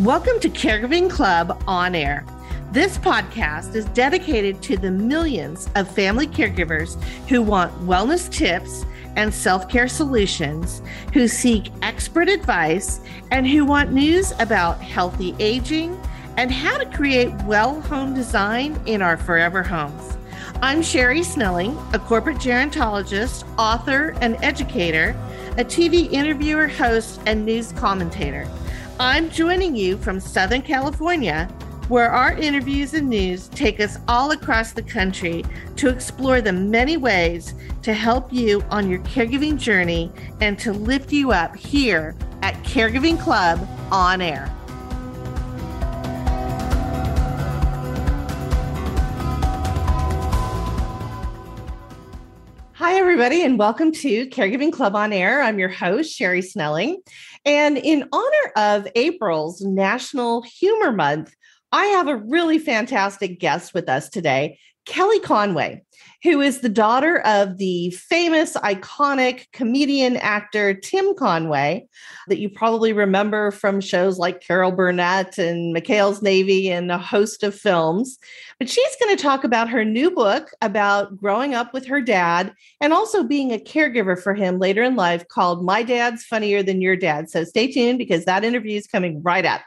Welcome to Caregiving Club On Air. This podcast is dedicated to the millions of family caregivers who want wellness tips and self care solutions, who seek expert advice, and who want news about healthy aging and how to create well home design in our forever homes. I'm Sherry Snelling, a corporate gerontologist, author, and educator, a TV interviewer, host, and news commentator. I'm joining you from Southern California, where our interviews and news take us all across the country to explore the many ways to help you on your caregiving journey and to lift you up here at Caregiving Club on air. Hi, everybody, and welcome to Caregiving Club on Air. I'm your host, Sherry Snelling. And in honor of April's National Humor Month, I have a really fantastic guest with us today, Kelly Conway, who is the daughter of the famous, iconic comedian actor Tim Conway, that you probably remember from shows like Carol Burnett and McHale's Navy and a host of films. But she's going to talk about her new book about growing up with her dad and also being a caregiver for him later in life called My Dad's Funnier Than Your Dad. So stay tuned because that interview is coming right up.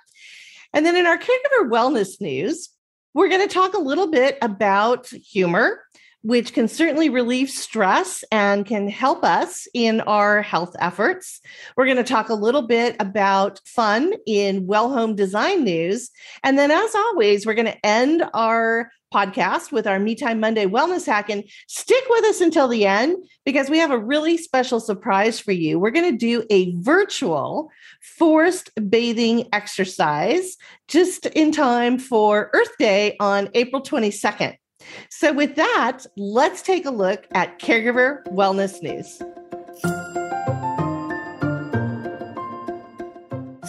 And then in our caregiver wellness news, we're going to talk a little bit about humor which can certainly relieve stress and can help us in our health efforts. We're going to talk a little bit about fun in well home design news. And then, as always, we're going to end our podcast with our Me Time Monday wellness hack. And stick with us until the end because we have a really special surprise for you. We're going to do a virtual forest bathing exercise just in time for Earth Day on April 22nd. So, with that, let's take a look at caregiver wellness news.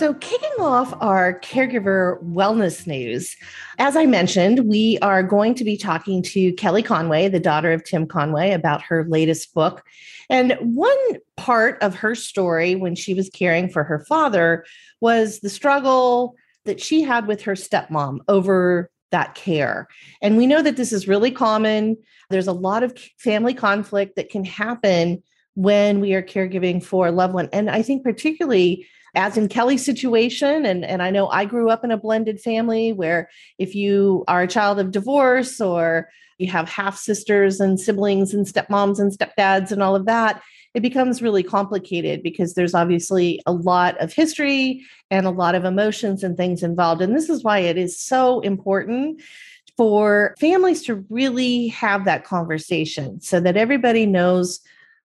So, kicking off our caregiver wellness news, as I mentioned, we are going to be talking to Kelly Conway, the daughter of Tim Conway, about her latest book. And one part of her story when she was caring for her father was the struggle that she had with her stepmom over that care. And we know that this is really common. There's a lot of family conflict that can happen when we are caregiving for a loved one. And I think, particularly as in Kelly's situation, and, and I know I grew up in a blended family where if you are a child of divorce or you have half sisters and siblings and stepmoms and stepdads and all of that, it becomes really complicated because there's obviously a lot of history and a lot of emotions and things involved. And this is why it is so important for families to really have that conversation so that everybody knows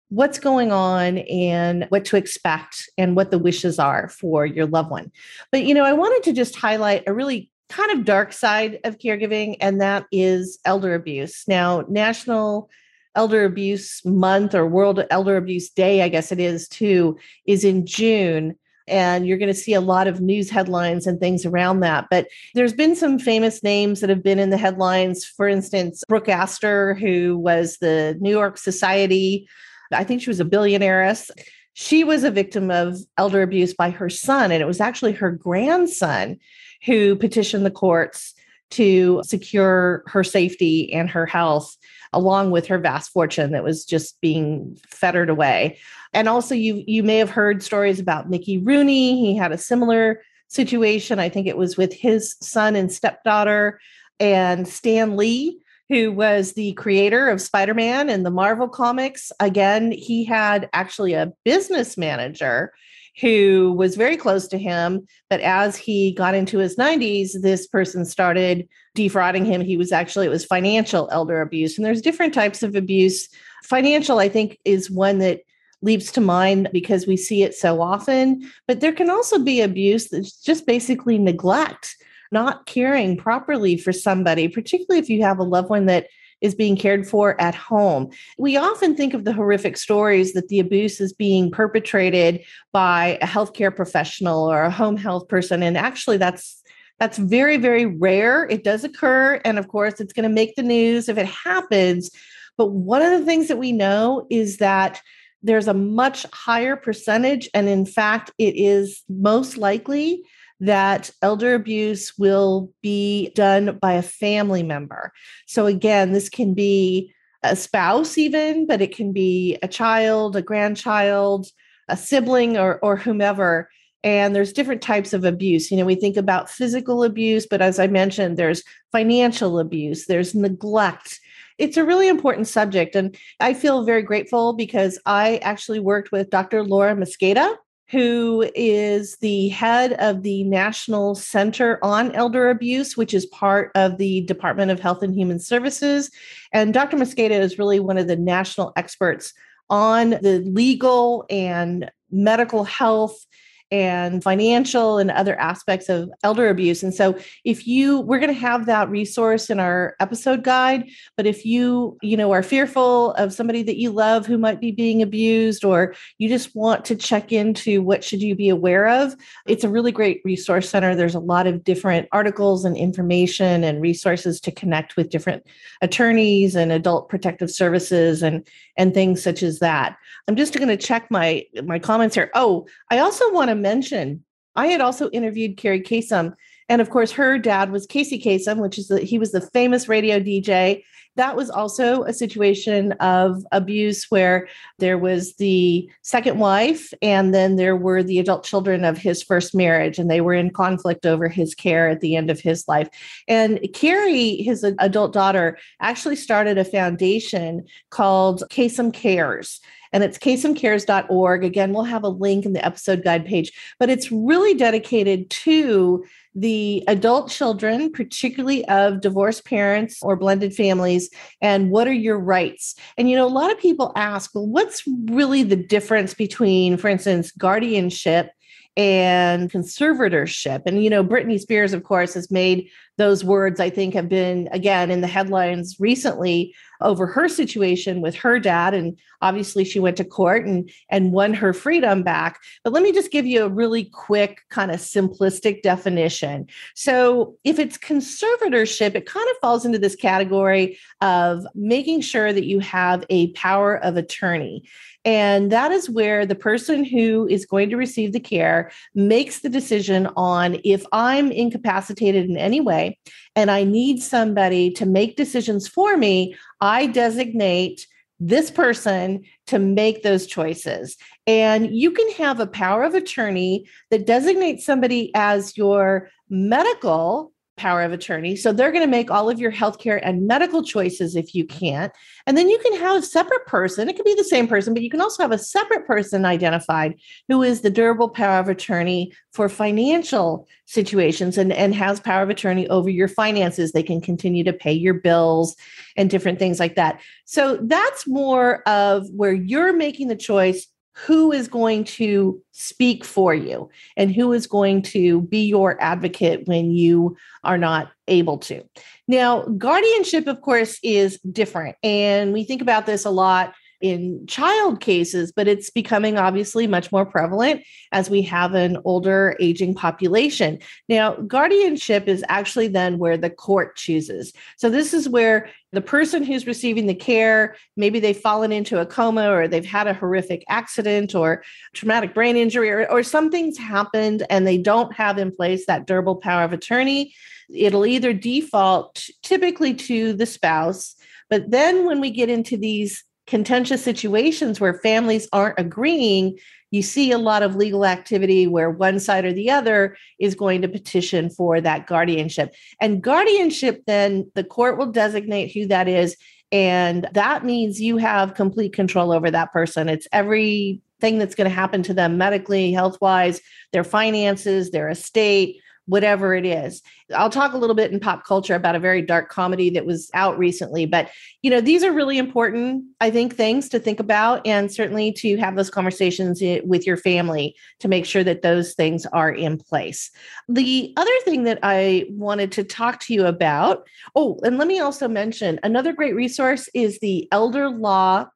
what's going on and what to expect and what the wishes are for your loved one. But, you know, I wanted to just highlight a really kind of dark side of caregiving, and that is elder abuse. Now, National Elder Abuse Month or World Elder Abuse Day, I guess it is too, is in June. And you're going to see a lot of news headlines and things around that. But there's been some famous names that have been in the headlines. For instance, Brooke Astor, who was the New York Society, I think she was a billionaireess. She was a victim of elder abuse by her son. And it was actually her grandson who petitioned the courts to secure her safety and her health along with her vast fortune that was just being fettered away. And also you you may have heard stories about Mickey Rooney. He had a similar situation. I think it was with his son and stepdaughter and Stan Lee who was the creator of Spider-Man and the Marvel comics. Again, he had actually a business manager who was very close to him. But as he got into his 90s, this person started defrauding him. He was actually, it was financial elder abuse. And there's different types of abuse. Financial, I think, is one that leaps to mind because we see it so often. But there can also be abuse that's just basically neglect, not caring properly for somebody, particularly if you have a loved one that is being cared for at home. We often think of the horrific stories that the abuse is being perpetrated by a healthcare professional or a home health person. And actually, that's that's very, very rare. It does occur. And of course, it's going to make the news if it happens. But one of the things that we know is that there's a much higher percentage. And in fact, it is most likely that elder abuse will be done by a family member. So, again, this can be a spouse, even, but it can be a child, a grandchild, a sibling, or, or whomever. And there's different types of abuse. You know, we think about physical abuse, but as I mentioned, there's financial abuse, there's neglect. It's a really important subject. And I feel very grateful because I actually worked with Dr. Laura Mosqueda who is the head of the National Center on Elder Abuse, which is part of the Department of Health and Human Services. And Dr. Mosqueda is really one of the national experts on the legal and medical health and financial and other aspects of elder abuse. And so if you we're going to have that resource in our episode guide, but if you, you know, are fearful of somebody that you love who might be being abused or you just want to check into what should you be aware of, it's a really great resource center. There's a lot of different articles and information and resources to connect with different attorneys and adult protective services and and things such as that. I'm just going to check my my comments here. Oh, I also want to mention I had also interviewed Carrie Kasem, and of course, her dad was Casey Kasem, which is the, he was the famous radio DJ. That was also a situation of abuse where there was the second wife, and then there were the adult children of his first marriage, and they were in conflict over his care at the end of his life. And Carrie, his adult daughter, actually started a foundation called Kasem Cares and it's kasemcares.org. Again, we'll have a link in the episode guide page, but it's really dedicated to the adult children, particularly of divorced parents or blended families, and what are your rights? And, you know, a lot of people ask, well, what's really the difference between, for instance, guardianship and conservatorship. And, you know, Britney Spears, of course, has made those words, I think, have been again in the headlines recently over her situation with her dad. And obviously she went to court and, and won her freedom back. But let me just give you a really quick, kind of simplistic definition. So if it's conservatorship, it kind of falls into this category of making sure that you have a power of attorney. And that is where the person who is going to receive the care makes the decision on if I'm incapacitated in any way and I need somebody to make decisions for me, I designate this person to make those choices. And you can have a power of attorney that designates somebody as your medical power of attorney. So they're going to make all of your healthcare and medical choices if you can't. And then you can have a separate person. It could be the same person, but you can also have a separate person identified who is the durable power of attorney for financial situations and, and has power of attorney over your finances. They can continue to pay your bills and different things like that. So that's more of where you're making the choice who is going to speak for you and who is going to be your advocate when you are not able to. Now, guardianship, of course, is different. And we think about this a lot in child cases, but it's becoming obviously much more prevalent as we have an older aging population. Now, guardianship is actually then where the court chooses. So, this is where the person who's receiving the care, maybe they've fallen into a coma or they've had a horrific accident or traumatic brain injury or, or something's happened and they don't have in place that durable power of attorney. It'll either default typically to the spouse, but then when we get into these contentious situations where families aren't agreeing, you see a lot of legal activity where one side or the other is going to petition for that guardianship. And guardianship, then the court will designate who that is. And that means you have complete control over that person. It's everything that's going to happen to them medically, health wise, their finances, their estate, whatever it is. I'll talk a little bit in pop culture about a very dark comedy that was out recently, but you know, these are really important, I think, things to think about and certainly to have those conversations with your family to make sure that those things are in place. The other thing that I wanted to talk to you about, oh, and let me also mention another great resource is the Elder Law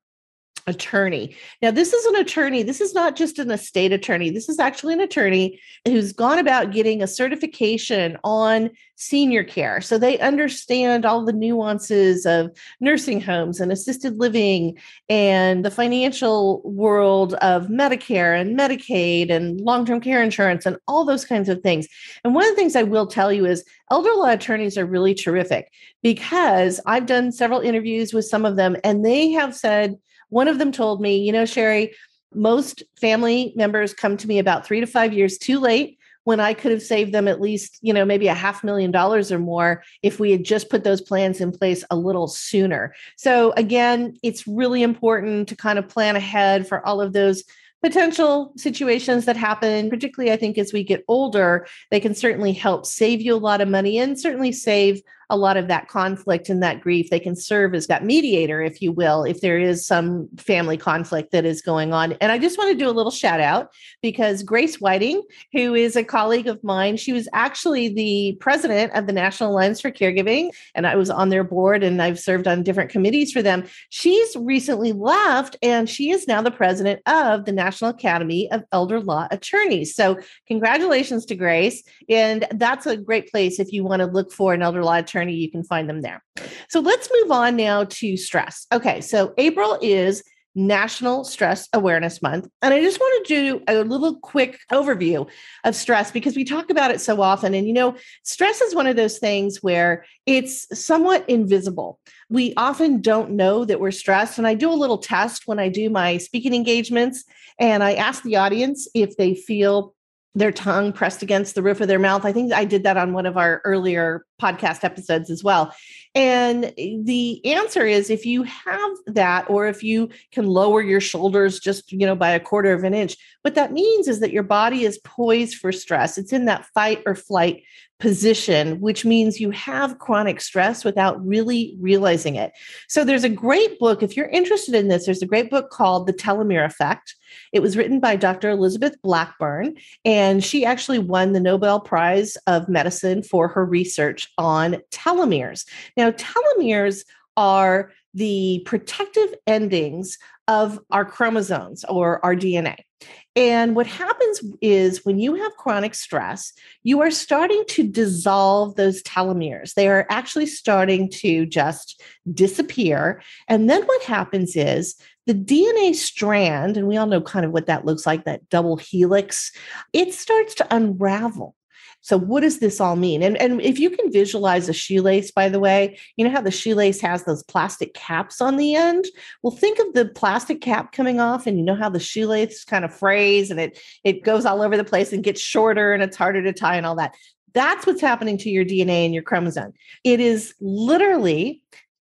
attorney. Now, this is an attorney. This is not just an estate attorney. This is actually an attorney who's gone about getting a certification on senior care. So they understand all the nuances of nursing homes and assisted living and the financial world of Medicare and Medicaid and long term care insurance and all those kinds of things. And one of the things I will tell you is elder law attorneys are really terrific because I've done several interviews with some of them and they have said, one of them told me, you know, Sherry, most family members come to me about three to five years too late when I could have saved them at least, you know, maybe a half million dollars or more if we had just put those plans in place a little sooner. So, again, it's really important to kind of plan ahead for all of those potential situations that happen, particularly I think as we get older, they can certainly help save you a lot of money and certainly save a lot of that conflict and that grief. They can serve as that mediator, if you will, if there is some family conflict that is going on. And I just want to do a little shout out because Grace Whiting, who is a colleague of mine, she was actually the president of the National Alliance for Caregiving, and I was on their board and I've served on different committees for them. She's recently left and she is now the president of the National Academy of Elder Law Attorneys. So, congratulations to Grace. And that's a great place if you want to look for an elder law attorney attorney, you can find them there. So let's move on now to stress. Okay, so April is National Stress Awareness Month. And I just want to do a little quick overview of stress because we talk about it so often. And, you know, stress is one of those things where it's somewhat invisible. We often don't know that we're stressed. And I do a little test when I do my speaking engagements and I ask the audience if they feel their tongue pressed against the roof of their mouth. I think I did that on one of our earlier podcast episodes as well. And the answer is if you have that, or if you can lower your shoulders just, you know, by a quarter of an inch, what that means is that your body is poised for stress. It's in that fight or flight position, which means you have chronic stress without really realizing it. So there's a great book. If you're interested in this, there's a great book called The Telomere Effect. It was written by Dr. Elizabeth Blackburn, and she actually won the Nobel Prize of Medicine for her research on telomeres. Now, telomeres are the protective endings of our chromosomes or our DNA. And what happens is when you have chronic stress, you are starting to dissolve those telomeres. They are actually starting to just disappear. And then what happens is the DNA strand, and we all know kind of what that looks like that double helix, it starts to unravel. So, what does this all mean? And, and if you can visualize a shoelace, by the way, you know how the shoelace has those plastic caps on the end? Well, think of the plastic cap coming off, and you know how the shoelace kind of frays and it, it goes all over the place and gets shorter and it's harder to tie and all that. That's what's happening to your DNA and your chromosome. It is literally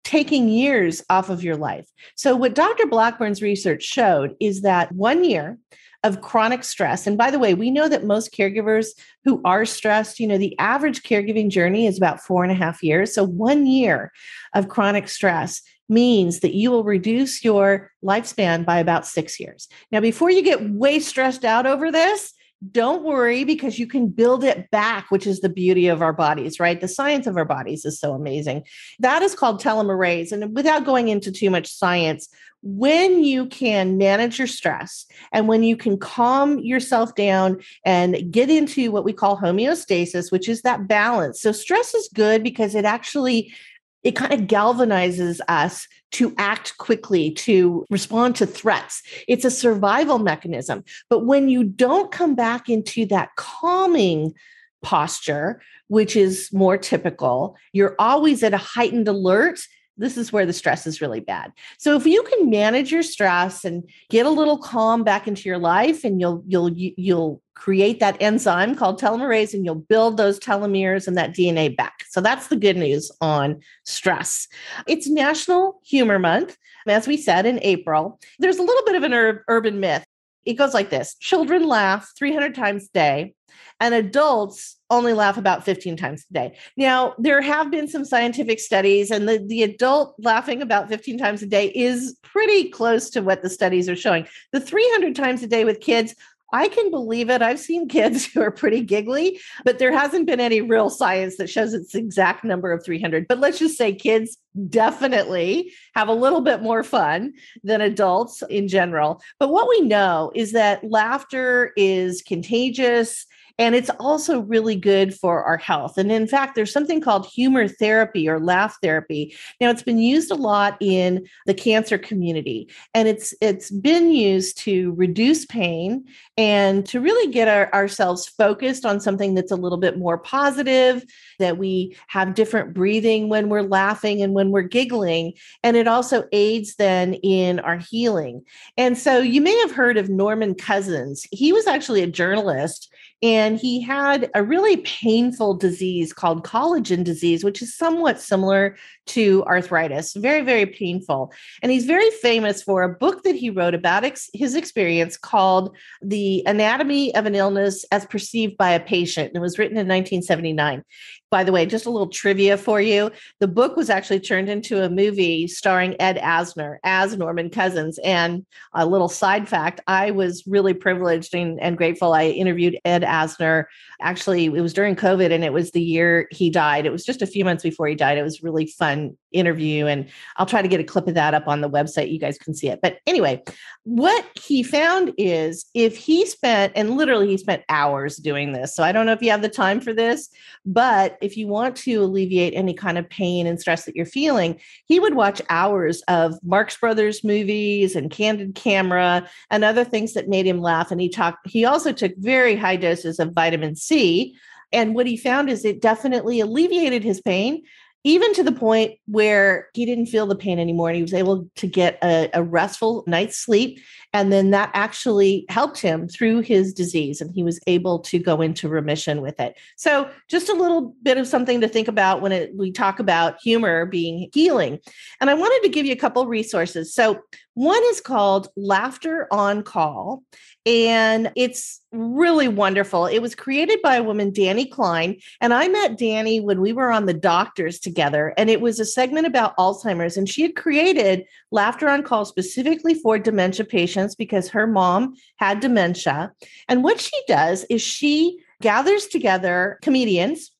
taking years off of your life. So, what Dr. Blackburn's research showed is that one year of chronic stress. And by the way, we know that most caregivers who are stressed, you know, the average caregiving journey is about four and a half years. So one year of chronic stress means that you will reduce your lifespan by about six years. Now, before you get way stressed out over this, don't worry because you can build it back, which is the beauty of our bodies, right? The science of our bodies is so amazing. That is called telomerase. And without going into too much science, when you can manage your stress and when you can calm yourself down and get into what we call homeostasis, which is that balance. So, stress is good because it actually it kind of galvanizes us to act quickly, to respond to threats. It's a survival mechanism. But when you don't come back into that calming posture, which is more typical, you're always at a heightened alert this is where the stress is really bad. So if you can manage your stress and get a little calm back into your life and you'll you'll you'll create that enzyme called telomerase and you'll build those telomeres and that DNA back. So that's the good news on stress. It's National Humor Month, as we said in April. There's a little bit of an ur- urban myth. It goes like this Children laugh 300 times a day, and adults only laugh about 15 times a day. Now, there have been some scientific studies, and the, the adult laughing about 15 times a day is pretty close to what the studies are showing. The 300 times a day with kids, I can believe it. I've seen kids who are pretty giggly, but there hasn't been any real science that shows its exact number of 300. But let's just say kids definitely have a little bit more fun than adults in general. But what we know is that laughter is contagious And it's also really good for our health. And in fact, there's something called humor therapy or laugh therapy. Now, it's been used a lot in the cancer community, and it's it's been used to reduce pain and to really get our, ourselves focused on something that's a little bit more positive, that we have different breathing when we're laughing and when we're giggling. And it also aids then in our healing. And so you may have heard of Norman Cousins. He was actually a journalist and he had a really painful disease called collagen disease, which is somewhat similar to arthritis, very, very painful. And he's very famous for a book that he wrote about ex- his experience called The Anatomy of an Illness as Perceived by a Patient. It was written in 1979. By the way, just a little trivia for you. The book was actually turned into a movie starring Ed Asner as Norman Cousins. And a little side fact I was really privileged and, and grateful. I interviewed Ed Asner. Actually, it was during COVID and it was the year he died. It was just a few months before he died. It was really fun interview. And I'll try to get a clip of that up on the website. You guys can see it. But anyway, what he found is if he spent, and literally he spent hours doing this. So I don't know if you have the time for this, but if you want to alleviate any kind of pain and stress that you're feeling, he would watch hours of Marx Brothers movies and Candid Camera and other things that made him laugh. And he talked, he also took very high doses of vitamin C. And what he found is it definitely alleviated his pain, even to the point where he didn't feel the pain anymore and he was able to get a, a, restful night's sleep and then that actually helped him through his disease and he was able to go into remission with it. So just a little bit of something to think about when it, we talk about humor being healing. And i wanted to give you a couple resources. So one is called laughter on call and it's really wonderful. It was created by a woman, Dani Klein. And I met Dani when we were on the doctors together. And it was a segment about Alzheimer's. And she had created Laughter on Call specifically for dementia patients because her mom had dementia. And what she does is she gathers together comedians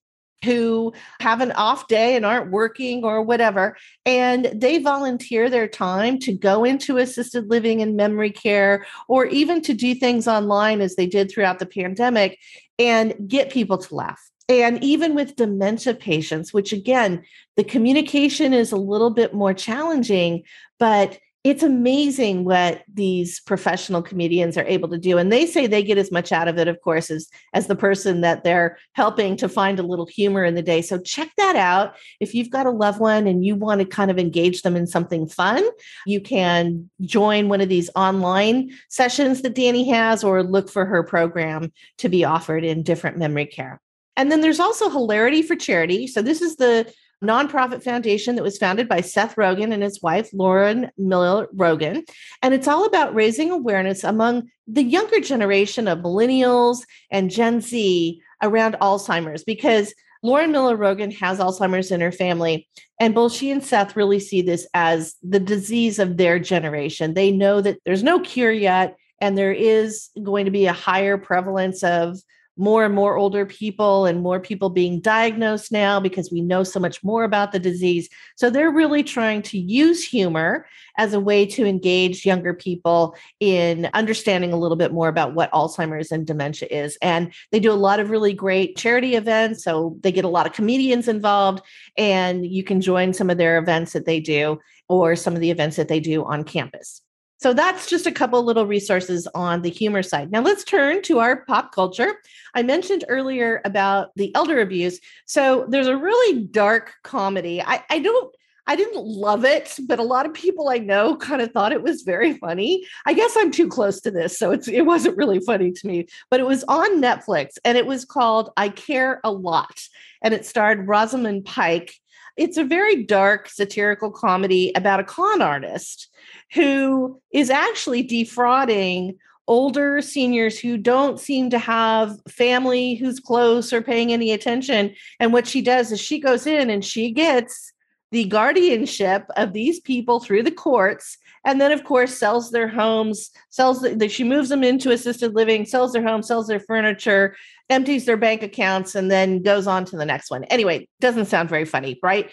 who have an off day and aren't working or whatever, and they volunteer their time to go into assisted living and memory care, or even to do things online as they did throughout the pandemic and get people to laugh. And even with dementia patients, which again, the communication is a little bit more challenging, but it's amazing what these professional comedians are able to do and they say they get as much out of it of course as as the person that they're helping to find a little humor in the day. So check that out. If you've got a loved one and you want to kind of engage them in something fun you can join one of these online sessions that dani has or look for her program to be offered in different memory care. And then there's also hilarity for charity. So this is the nonprofit foundation that was founded by Seth Rogen and his wife, Lauren Miller Rogen. And it's all about raising awareness among the younger generation of millennials and Gen Z around Alzheimer's because Lauren Miller Rogen has Alzheimer's in her family. And both she and Seth really see this as the disease of their generation. They know that there's no cure yet, and there is going to be a higher prevalence of more and more older people and more people being diagnosed now because we know so much more about the disease. So they're really trying to use humor as a way to engage younger people in understanding a little bit more about what Alzheimer's and dementia is. And they do a lot of really great charity events. So they get a lot of comedians involved, and you can join some of their events that they do or some of the events that they do on campus. So that's just a couple little resources on the humor side. Now let's turn to our pop culture. I mentioned earlier about the elder abuse. So there's a really dark comedy. I, I don't I didn't love it, but a lot of people I know kind of thought it was very funny. I guess I'm too close to this, so it wasn't really funny to me. But it was on Netflix and it was called I Care a Lot. And it starred Rosamund Pike. It's a very dark satirical comedy about a con artist who is actually defrauding older seniors who don't seem to have family who's close or paying any attention. And what she does is she goes in and she gets the guardianship of these people through the courts and then of course sells their homes sells the, she moves them into assisted living sells their home sells their furniture empties their bank accounts and then goes on to the next one. Anyway doesn't sound very funny right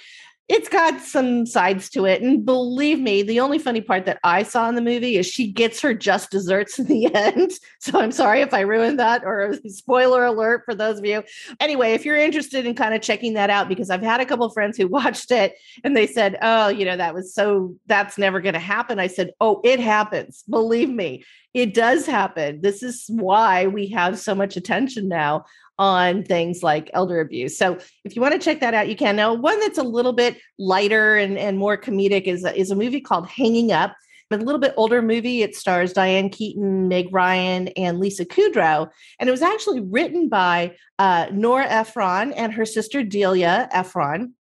it's got some sides to it. And believe me, the only funny part that I saw in the movie is she gets her just desserts in the end. So I'm sorry if I ruined that or spoiler alert for those of you. Anyway, if you're interested in kind of checking that out, because I've had a couple friends who watched it and they said, oh, you know, that was so, that's never going to happen. I said, oh, it happens. Believe me, it does happen. This is why we have so much attention now on things like elder abuse. So if you want to check that out, you can. Now, one that's a little bit lighter and, and more comedic is, is a movie called Hanging Up. A little bit older movie. It stars Diane Keaton, Meg Ryan, and Lisa Kudrow. And it was actually written by uh, Nora Ephron and her sister Delia Ephron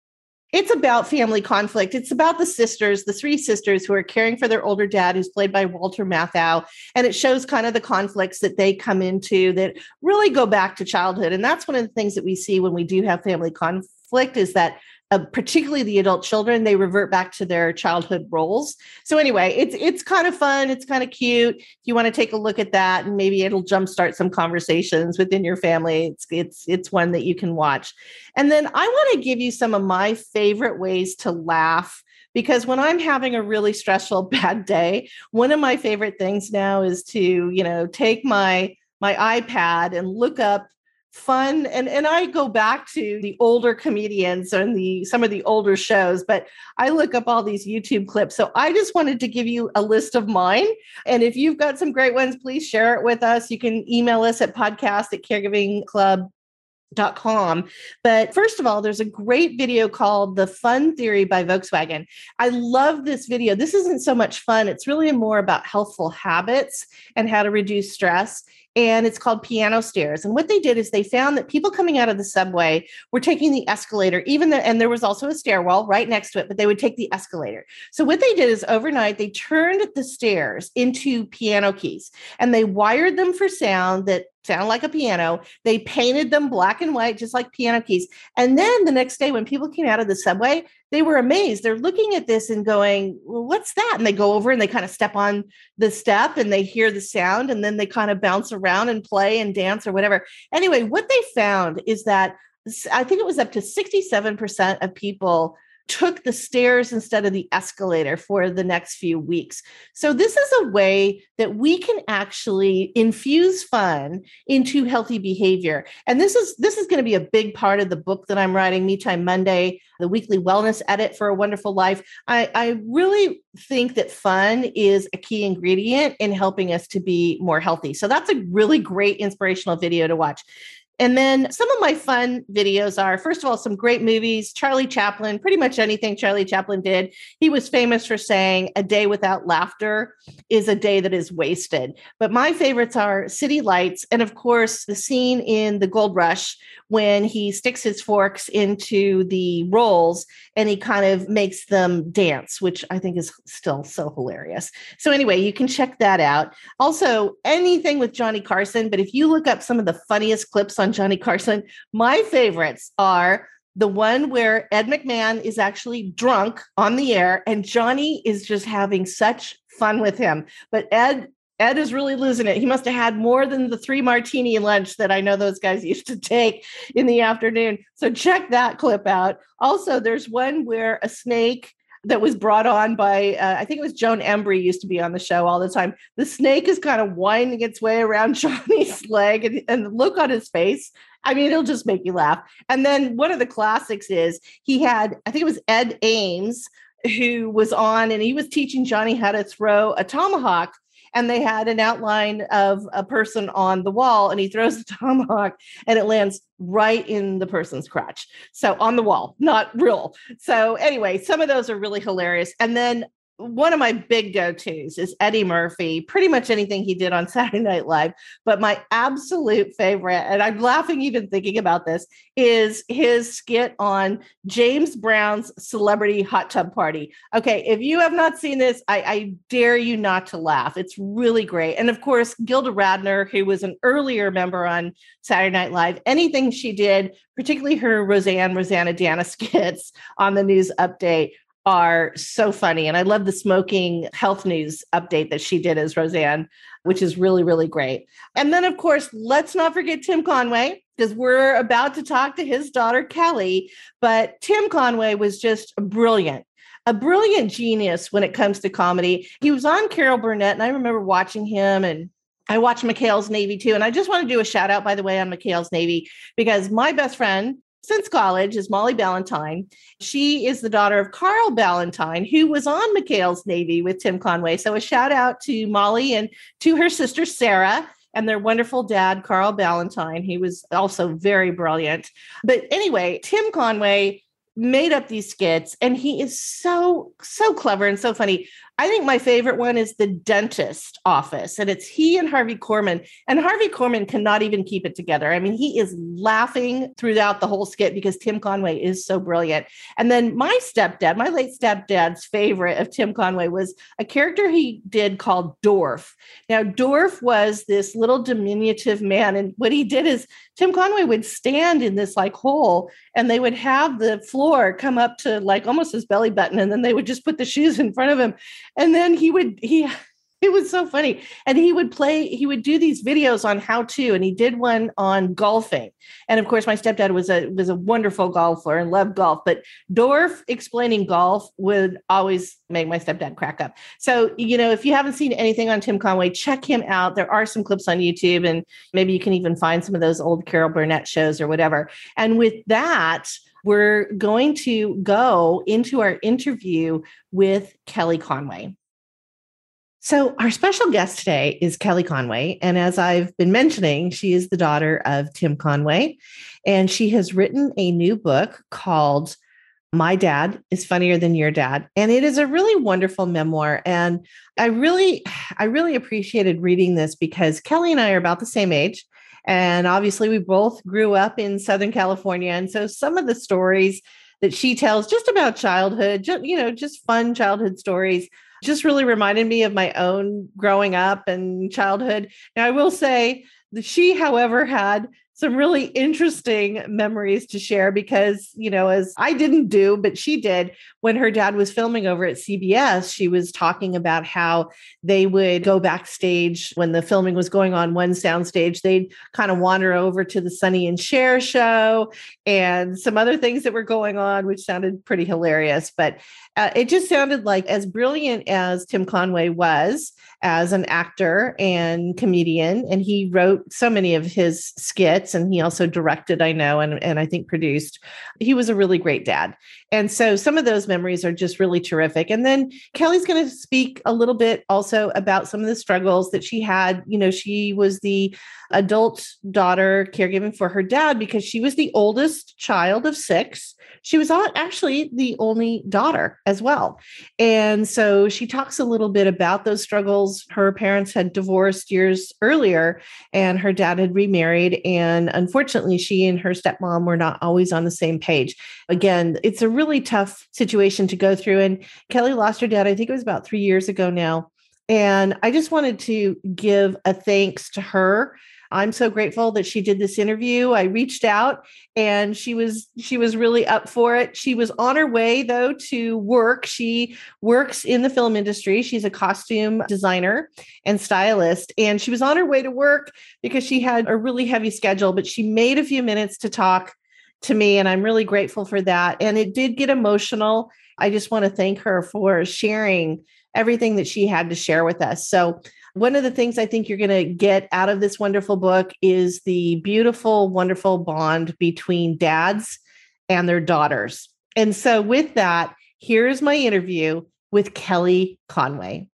it's about family conflict. It's about the sisters, the three sisters who are caring for their older dad, who's played by Walter Matthau. And it shows kind of the conflicts that they come into that really go back to childhood. And that's one of the things that we see when we do have family conflict is that uh, particularly the adult children, they revert back to their childhood roles. So anyway, it's it's kind of fun. It's kind of cute. If you want to take a look at that, and maybe it'll jumpstart some conversations within your family. It's it's it's one that you can watch. And then I want to give you some of my favorite ways to laugh because when i'm having a really stressful bad day one of my favorite things now is to you know take my my ipad and look up fun and and I go back to the older comedians and the some of the older shows but I look up all these YouTube clips so I just wanted to give you a list of mine and if you've got some great ones please share it with us you can email us at podcast at caregivingclub Dot com. But first of all, there's a great video called The Fun Theory by Volkswagen. I love this video. This isn't so much fun, it's really more about healthful habits and how to reduce stress and it's called piano stairs. And what they did is they found that people coming out of the subway were taking the escalator, even the, and there was also a stairwell right next to it, but they would take the escalator. So what they did is overnight they turned the stairs into piano keys and they wired them for sound that sound like a piano. They painted them black and white, just like piano keys. And then the next day, when people came out of the subway, they were amazed. They're looking at this and going, well, what's that? And they go over and they kind of step on the step and they hear the sound and then they kind of bounce around and play and dance or whatever. Anyway, what they found is that I think it was up to 67% of people took the stairs instead of the escalator for the next few weeks. So, this is a way that we can actually infuse fun into healthy behavior. And this is this is going to be a big part of the book that I'm writing, Me Time Monday, the weekly wellness edit for a wonderful life. I, I really think that fun is a key ingredient in helping us to be more healthy. So that's a really great inspirational video to watch. And then some of my fun videos are first of all, some great movies. Charlie Chaplin, pretty much anything Charlie Chaplin did. He was famous for saying, A day without laughter is a day that is wasted. But my favorites are City Lights, and of course, the scene in The Gold Rush when he sticks his forks into the rolls and he kind of makes them dance, which I think is still so hilarious. So, anyway, you can check that out. Also, anything with Johnny Carson, but if you look up some of the funniest clips Johnny Carson, my favorites are the one where Ed McMahon is actually drunk on the air and Johnny is just having such fun with him. But Ed Ed is really losing it. He must have had more than the three martini lunch that I know those guys used to take in the afternoon. So check that clip out. Also, there's one where a snake that was brought on by uh, I think it was Joan Embery used to be on the show all the time. The snake is kind of winding its way around Johnny's leg, and, and the look on his face. I mean, it'll just make you laugh. And then one of the classics is he had I think it was Ed Ames who was on, and he was teaching Johnny how to throw a tomahawk and they had an outline of a person on the wall and he throws the tomahawk and it lands right in the person's crotch. So on the wall not real. So anyway some of those are really hilarious. And then one of my big go-tos is Eddie Murphy, pretty much anything he did on Saturday Night Live. But my absolute favorite, and I'm laughing even thinking about this, is his skit on James Brown's celebrity hot tub party. Okay, if you have not seen this, I, I dare you not to laugh. It's really great. And of course, Gilda Radner, who was an earlier member on Saturday Night Live, anything she did, particularly her Roseanne, Roseannadanna skits on the news update are so funny. And I love the smoking health news update that she did as Roseanne, which is really, really great. And then, of course, let's not forget Tim Conway, because we're about to talk to his daughter, Kelly. But Tim Conway was just brilliant. A brilliant genius when it comes to comedy. He was on Carol Burnett, and I remember watching him and I watched McHale's Navy too. And I just want to do a shout out, by the way, on McHale's Navy because my best friend since college is Molly Ballantine. She is the daughter of Carl Ballantine, who was on McHale's Navy with Tim Conway. So a shout out to Molly and to her sister Sarah and their wonderful dad, Carl Ballantine. He was also very brilliant. But anyway, Tim Conway made up these skits and he is so so clever and so funny I think my favorite one is the dentist office, and it's he and Harvey Korman. And Harvey Korman cannot even keep it together. I mean, he is laughing throughout the whole skit because Tim Conway is so brilliant. And then my stepdad, my late stepdad's favorite of Tim Conway was a character he did called Dorf. Now, Dorf was this little diminutive man, and what he did is Tim Conway would stand in this like hole, and they would have the floor come up to like almost his belly button, and then they would just put the shoes in front of him and then he would he it was so funny. And he would play he would do these videos on how to and he did one on golfing. And of course my stepdad was a was a wonderful golfer and loved golf but dorf explaining golf would always make my stepdad crack up. So you know if you haven't seen anything on tim conway check him out. There are some clips on youtube and maybe you can even find some of those old carol burnett shows or whatever. And with that we're going to go into our interview with Kelly Conway. So, our special guest today is Kelly Conway. And as I've been mentioning, she is the daughter of Tim Conway. And she has written a new book called My Dad is Funnier Than Your Dad. And it is a really wonderful memoir. And I really, I really appreciated reading this because Kelly and I are about the same age. And obviously, we both grew up in Southern California. And so some of the stories that she tells just about childhood, just, you know, just fun childhood stories, just really reminded me of my own growing up and childhood. Now, I will say that she, however, had some really interesting memories to share because, you know, as I didn't do, but she did when her dad was filming over at CBS, she was talking about how they would go backstage when the filming was going on one soundstage. They'd kind of wander over to the Sonny and Cher show and some other things that were going on, which sounded pretty hilarious. But uh, it just sounded like as brilliant as Tim Conway was as an actor and comedian, and he wrote so many of his skits, and he also directed, I know, and, and I think produced. He was a really great dad. And so some of those memories are just really terrific. And then Kelly's going to speak a little bit also about some of the struggles that she had. You know, she was the adult daughter caregiving for her dad because she was the oldest child of six. She was actually the only daughter as well. And so she talks a little bit about those struggles. Her parents had divorced years earlier, and her dad had remarried. And unfortunately, she and her stepmom were not always on the same page. Again, it's a really tough situation to go through. And Kelly lost her dad, I think it was about three years ago now. And I just wanted to give a thanks to her I'm so grateful that she did this interview. I reached out and she was she was really up for it. She was on her way though to work. She works in the film industry. She's a costume designer and stylist and she was on her way to work because she had a really heavy schedule, but she made a few minutes to talk to me and I'm really grateful for that. And it did get emotional. I just want to thank her for sharing everything that she had to share with us. So one of the things I think you're going to get out of this wonderful book is the beautiful, wonderful bond between dads and their daughters. And so, with that, here's my interview with Kelly Conway.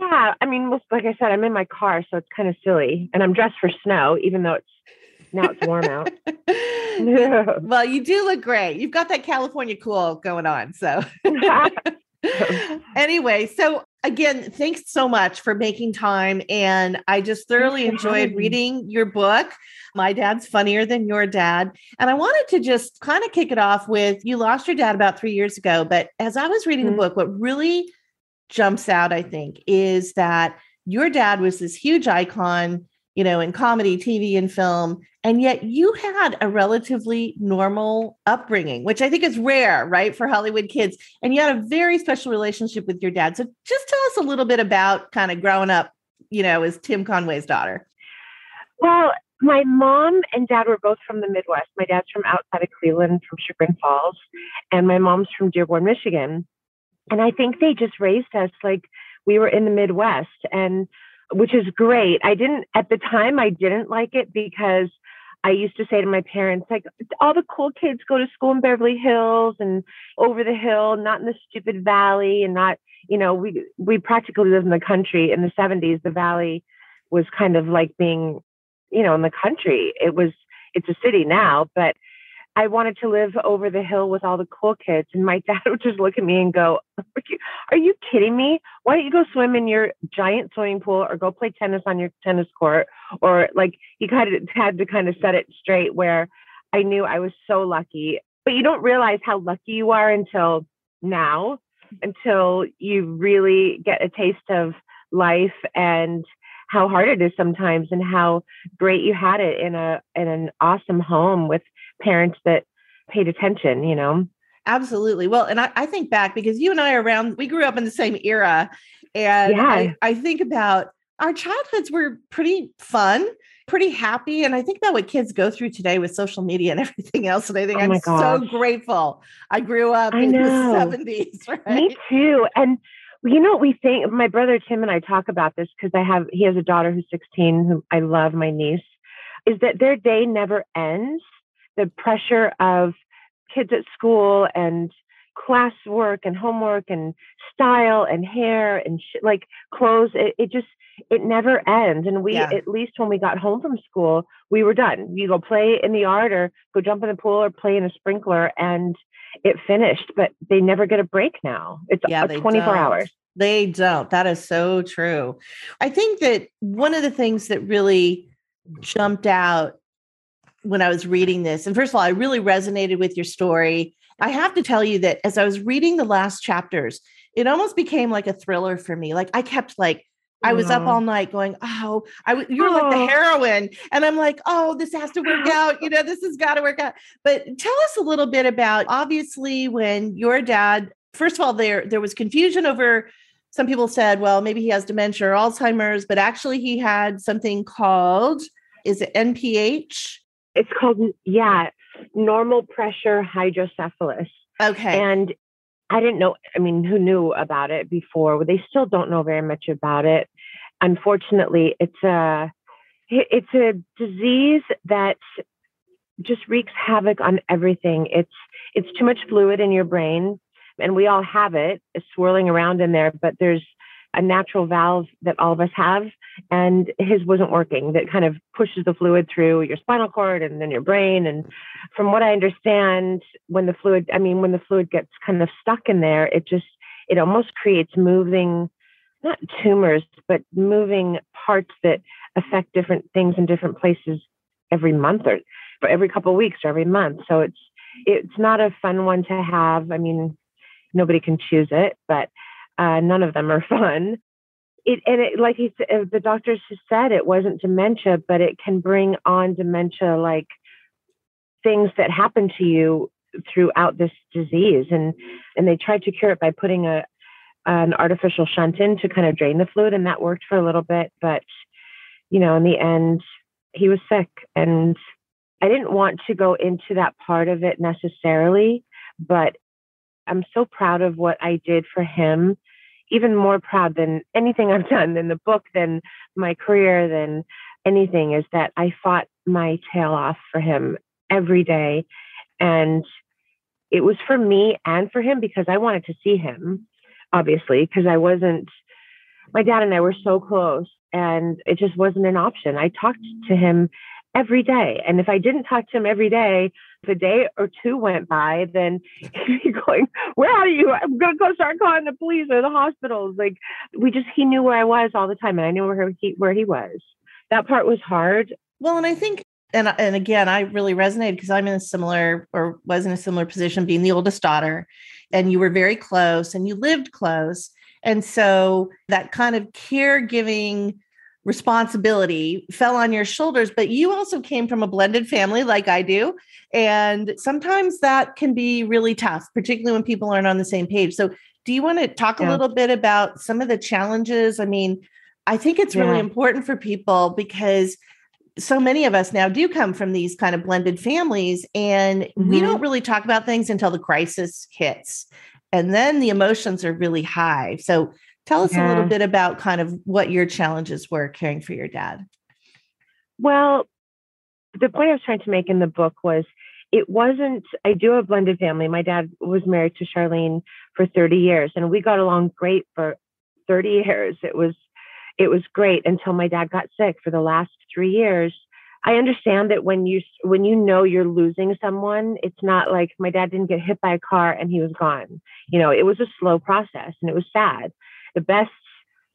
Yeah, I mean, like I said, I'm in my car, so it's kind of silly, and I'm dressed for snow, even though it's now it's warm out. well, you do look great. You've got that California cool going on. So, anyway, so again, thanks so much for making time. And I just thoroughly enjoyed reading your book. My dad's funnier than your dad. And I wanted to just kind of kick it off with you lost your dad about three years ago. But as I was reading mm-hmm. the book, what really jumps out, I think, is that your dad was this huge icon you know, in comedy, TV, and film. And yet you had a relatively normal upbringing, which I think is rare, right, for Hollywood kids. And you had a very special relationship with your dad. So just tell us a little bit about kind of growing up, you know, as Tim Conway's daughter. Well, my mom and dad were both from the Midwest. My dad's from outside of Cleveland, from Chagrin Falls, and my mom's from Dearborn, Michigan. And I think they just raised us like we were in the Midwest, and which is great. I didn't at the time. I didn't like it because I used to say to my parents, like, all the cool kids go to school in Beverly Hills and over the hill, not in the stupid valley, and not, you know, we we practically lived in the country in the 70s. The valley was kind of like being you know, in the country. It was, it's a city now, but I wanted to live over the hill with all the cool kids. And my dad would just look at me and go, Are you, are you kidding me? Why don't you go swim in your giant swimming pool or go play tennis on your tennis court? Or like he kind of had to kind of set it straight where I knew I was so lucky. But you don't realize how lucky you are until now, until you really get a taste of life and how hard it is sometimes and how great you had it in a in an awesome home with parents that paid attention, you know. Absolutely. Well, and I, I think back because you and I are around, we grew up in the same era. And yeah. I, I think about our childhoods were pretty fun, pretty happy. And I think about what kids go through today with social media and everything else. And I think oh I'm so grateful. I grew up I in know. the 70s. Right? Me too. And you know what we think? My brother Tim and I talk about this because I have he has a daughter who's 16 who I love, my niece, is that their day never ends. The pressure of kids at school and classwork and homework and style and hair and sh- like clothes it, it, just it never ends and we yeah. at least when we got home from school we were done you go play in the yard or go jump in the pool or play in a sprinkler and it finished, but they never get a break now. It's yeah, 24 don't. hours. They don't. That is so true. I think that one of the things that really jumped out when I was reading this, and first of all, I really resonated with your story. I have to tell you that as I was reading the last chapters, it almost became like a thriller for me. Like I kept like I was up all mm. night going, oh, I w- you're oh. like the oh. heroine. And I'm like, oh, this has to work out. You know, this has got to work out. But tell us a little bit about obviously when your dad, first of all, there there was confusion over some people said, well, maybe he has dementia or Alzheimer's, but actually he had something called, is it NPH? It's called, yeah, normal pressure hydrocephalus. Okay. And I didn't know, I mean, who knew about it before? They still don't know very much about it. Unfortunately, it's a it's a disease that just wreaks havoc on everything. It's it's too much fluid in your brain, and we all have it. Swirling around in there, but there's a natural valve that all of us have, and his wasn't working. That kind of pushes the fluid through your spinal cord and then your brain. And from what I understand, when the fluid, I mean, when the fluid gets kind of stuck in there, it just it almost creates moving, not tumors, but moving parts that affect different things in different places every month or every couple of weeks or every month. So it's it's not a fun one to have. I mean, nobody can choose it, but uh, none of them are fun. It, and it, like he said, uh, the doctors said, it wasn't dementia, but it can bring on dementia like things that happen to you throughout this disease. And and they tried to cure it by putting a an artificial shunt in to kind of drain the fluid, and that worked for a little bit. But you know, in the end, he was sick, and I didn't want to go into that part of it necessarily, but I'm so proud of what I did for him even more proud than anything I've done in the book, than my career, than anything is that I fought my tail off for him every day. And it was for me and for him because I wanted to see him, obviously, because I wasn't, my dad and I were so close and it just wasn't an option. I talked to him every day. And if I didn't talk to him every day, if a day or two went by, then he'd be going, Where are you? I'm gonna go start calling the police or the hospitals. Like we just he knew where I was all the time and I knew where he where he was. That part was hard. Well, and I think and and again, I really resonated because I'm in a similar or was in a similar position being the oldest daughter, and you were very close and you lived close. And so that kind of caregiving responsibility fell on your shoulders, but you also came from a blended family like I do. And sometimes that can be really tough, particularly when people aren't on the same page. So, do you want to talk yeah. a little bit about some of the challenges? I mean, I think it's yeah. really important for people because so many of us now do come from these kind of blended families and mm-hmm. we don't really talk about things until the crisis hits and then the emotions are really high so tell us yeah. a little bit about kind of what your challenges were caring for your dad well the point i was trying to make in the book was it wasn't i do have a blended family my dad was married to charlene for 30 years and we got along great for 30 years it was it was great until my dad got sick for the last three years. I understand that when you when you know you're losing someone, it's not like my dad didn't get hit by a car and he was gone. You know, it was a slow process and it was sad. The best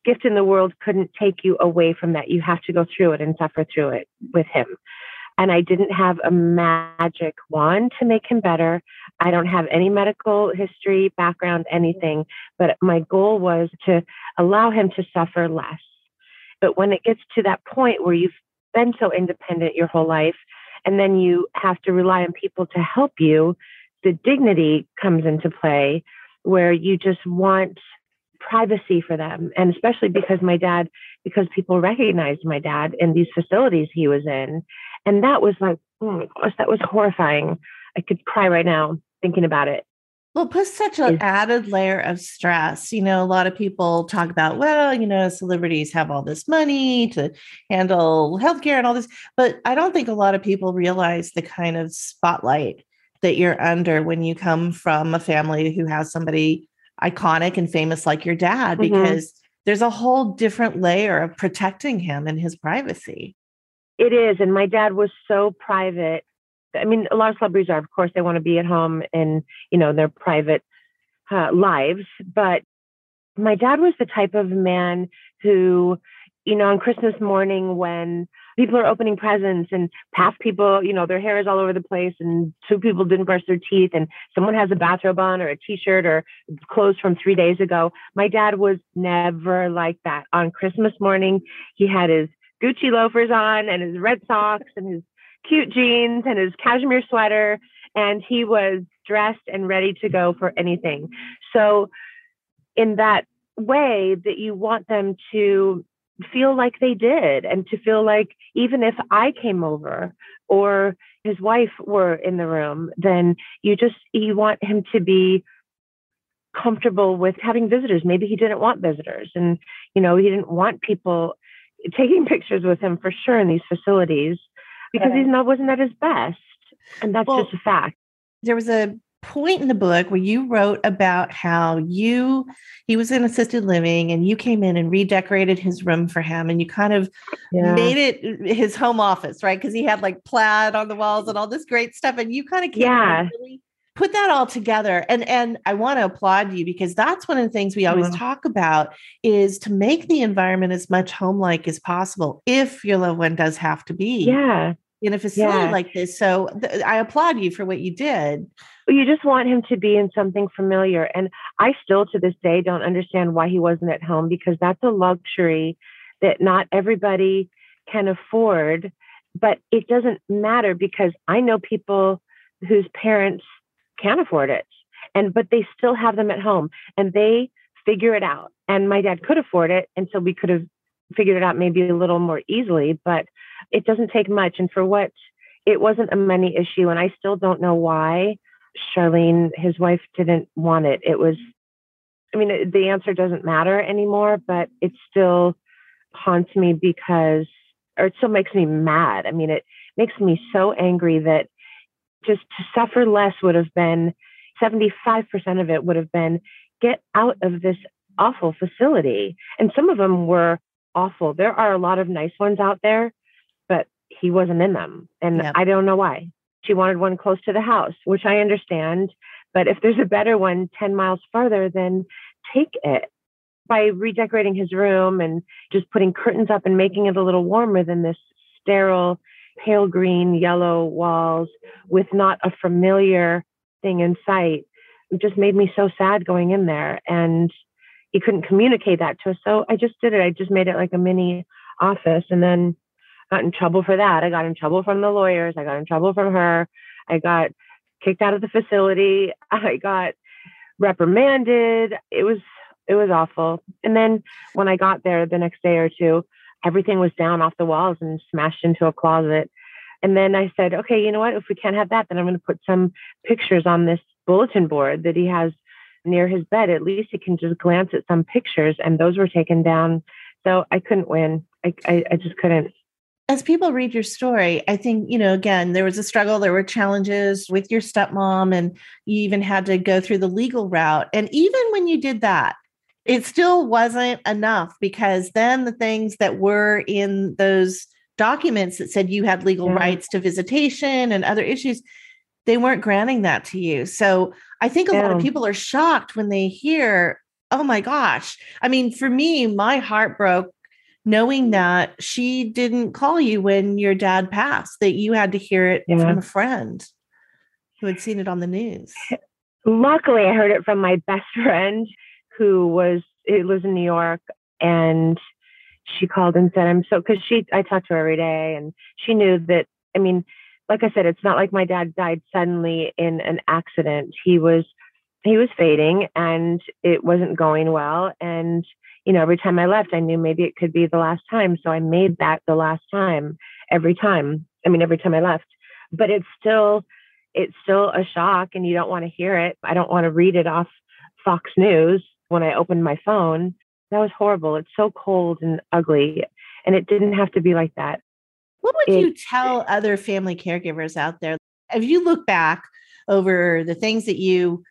gift in the world couldn't take you away from that. You have to go through it and suffer through it with him. And I didn't have a magic wand to make him better. I don't have any medical history, background, anything. But my goal was to allow him to suffer less but when it gets to that point where you've been so independent your whole life, and then you have to rely on people to help you, the dignity comes into play where you just want privacy for them. And especially because my dad, because people recognized my dad in these facilities he was in. And that was like, oh my gosh, that was horrifying. I could cry right now thinking about it. Well, it puts such an added layer of stress. You know, a lot of people talk about, well, you know, celebrities have all this money to handle healthcare and all this, but I don't think a lot of people realize the kind of spotlight that you're under when you come from a family who has somebody iconic and famous like your dad, mm-hmm. because there's a whole different layer of protecting him and his privacy. It is. And my dad was so private I mean, a lot of celebrities are, of course, they want to be at home in, you know, their private uh, lives. But my dad was the type of man who, you know, on Christmas morning when people are opening presents and past people, you know, their hair is all over the place and two people didn't brush their teeth and someone has a bathrobe on or a t-shirt or clothes from three days ago. My dad was never like that. On Christmas morning, he had his Gucci loafers on and his red socks and his cute jeans and his cashmere sweater, and he was dressed and ready to go for anything. So, in that way, that you want them to feel like they did and to feel like even if I came over or his wife were in the room, then you just you want him to be comfortable with having visitors. Maybe he didn't want visitors and you know, he didn't want people taking pictures with him for sure in these facilities because he's not wasn't at his best, and that's well, just a fact. There was a point in the book where you wrote about how you he was in assisted living and you came in and redecorated his room for him and you kind of yeah. made it his home office right? Because he had like plaid on the walls and all this great stuff and you kind of yeah. really put that all together. And and i want to applaud you because that's one of the things we always mm-hmm. talk about is to make the environment as much home like as possible if your loved one does have to be. Yeah in a facility yeah. like this. So th- uh, I applaud you for what you did. You just want him to be in something familiar. And I still to this day don't understand why he wasn't at home because that's a luxury that not everybody can afford. But it doesn't matter because I know people whose parents can't afford it. And but they still have them at home and they figure it out. And my dad could afford it. And so we could have figured it out maybe a little more easily. But it doesn't take much. And for what it wasn't a money issue, and I still don't know why Charlene, his wife, didn't want it. It was, I mean, the answer doesn't matter anymore, but it still haunts me because, or it still makes me mad. I mean, it makes me so angry that just to suffer less would have been 75% of it would have been get out of this awful facility. And some of them were awful. There are a lot of nice ones out there, he wasn't in them. And yep. I don't know why. She wanted one close to the house, which I understand. But if there's a better one 10 miles farther, then take it. By redecorating his room and just putting curtains up and making it a little warmer than this sterile, pale green, yellow walls with not a familiar thing in sight, it just made me so sad going in there. And he couldn't communicate that to us. So I just did it. I just made it like a mini office and then got in trouble for that. I got in trouble from the lawyers. I got in trouble from her. I got kicked out of the facility. I got reprimanded. It was it was awful. And then when I got there the next day or two, everything was down off the walls and smashed into a closet. And then I said, okay, you know what? If we can't have that, then I'm going to put some pictures on this bulletin board that he has near his bed. At least he can just glance at some pictures. And those were taken down. So I couldn't win. I, I, I just couldn't as people read your story, I think, you know, again, there was a struggle, there were challenges with your stepmom, and you even had to go through the legal route. And even when you did that, it still wasn't enough because then the things that were in those documents that said you had legal yeah. rights to visitation and other issues they weren't granting that to you so i think a yeah. lot of people are shocked when they hear oh my gosh i mean for me my heart broke knowing that she didn't call you when your dad passed that you had to hear it yeah. from a friend who had seen it on the news luckily i heard it from my best friend who was it lives in New York and she called and said, I'm so because she I talked to her every day and she knew that I mean, like I said, it's not like my dad died suddenly in an accident. He was he was fading and it wasn't going well. And, you know, every time I left, I knew maybe it could be the last time. So I made that the last time every time. I mean, every time I left. But it's still it's still a shock and you don't want to hear it. I don't want to read it off Fox News when I opened my phone. That was horrible. It's so cold and ugly. And it didn't have to be like that. What would it, you tell other family caregivers out there? If you look back over the things that you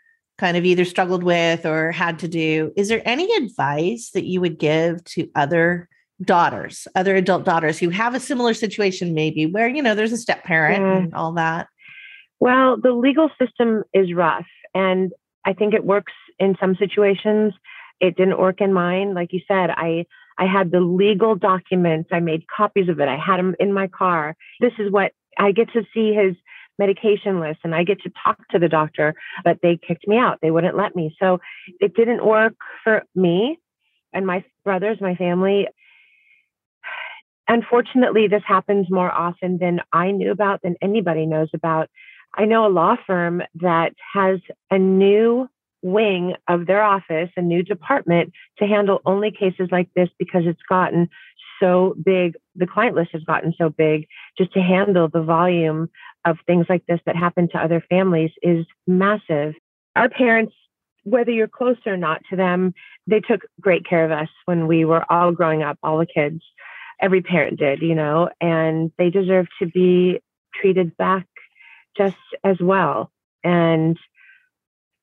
kind of either struggled with or had to do, is there any advice that you would give to other daughters, other adult daughters who have a similar situation, maybe where, you know, there's a step parent yeah. and all that? Well, the legal system is rough. And I think it works in some situations. It didn't work in mine. Like you said, I I had the legal documents. I made copies of it. I had them in my car. This is what I get to see his medication list and I get to talk to the doctor, but they kicked me out. They wouldn't let me. So it didn't work for me and my brothers, my family. Unfortunately, this happens more often than I knew about, than anybody knows about. I know a law firm that has a new wing of their office, a new department to handle only cases like this because it's gotten so big. The client list has gotten so big just to handle the volume of things like this that happen to other families is massive. Our parents, whether you're close or not to them, they took great care of us when we were all growing up, all the kids. Every parent did, you know, and they deserve to be treated back just as well. And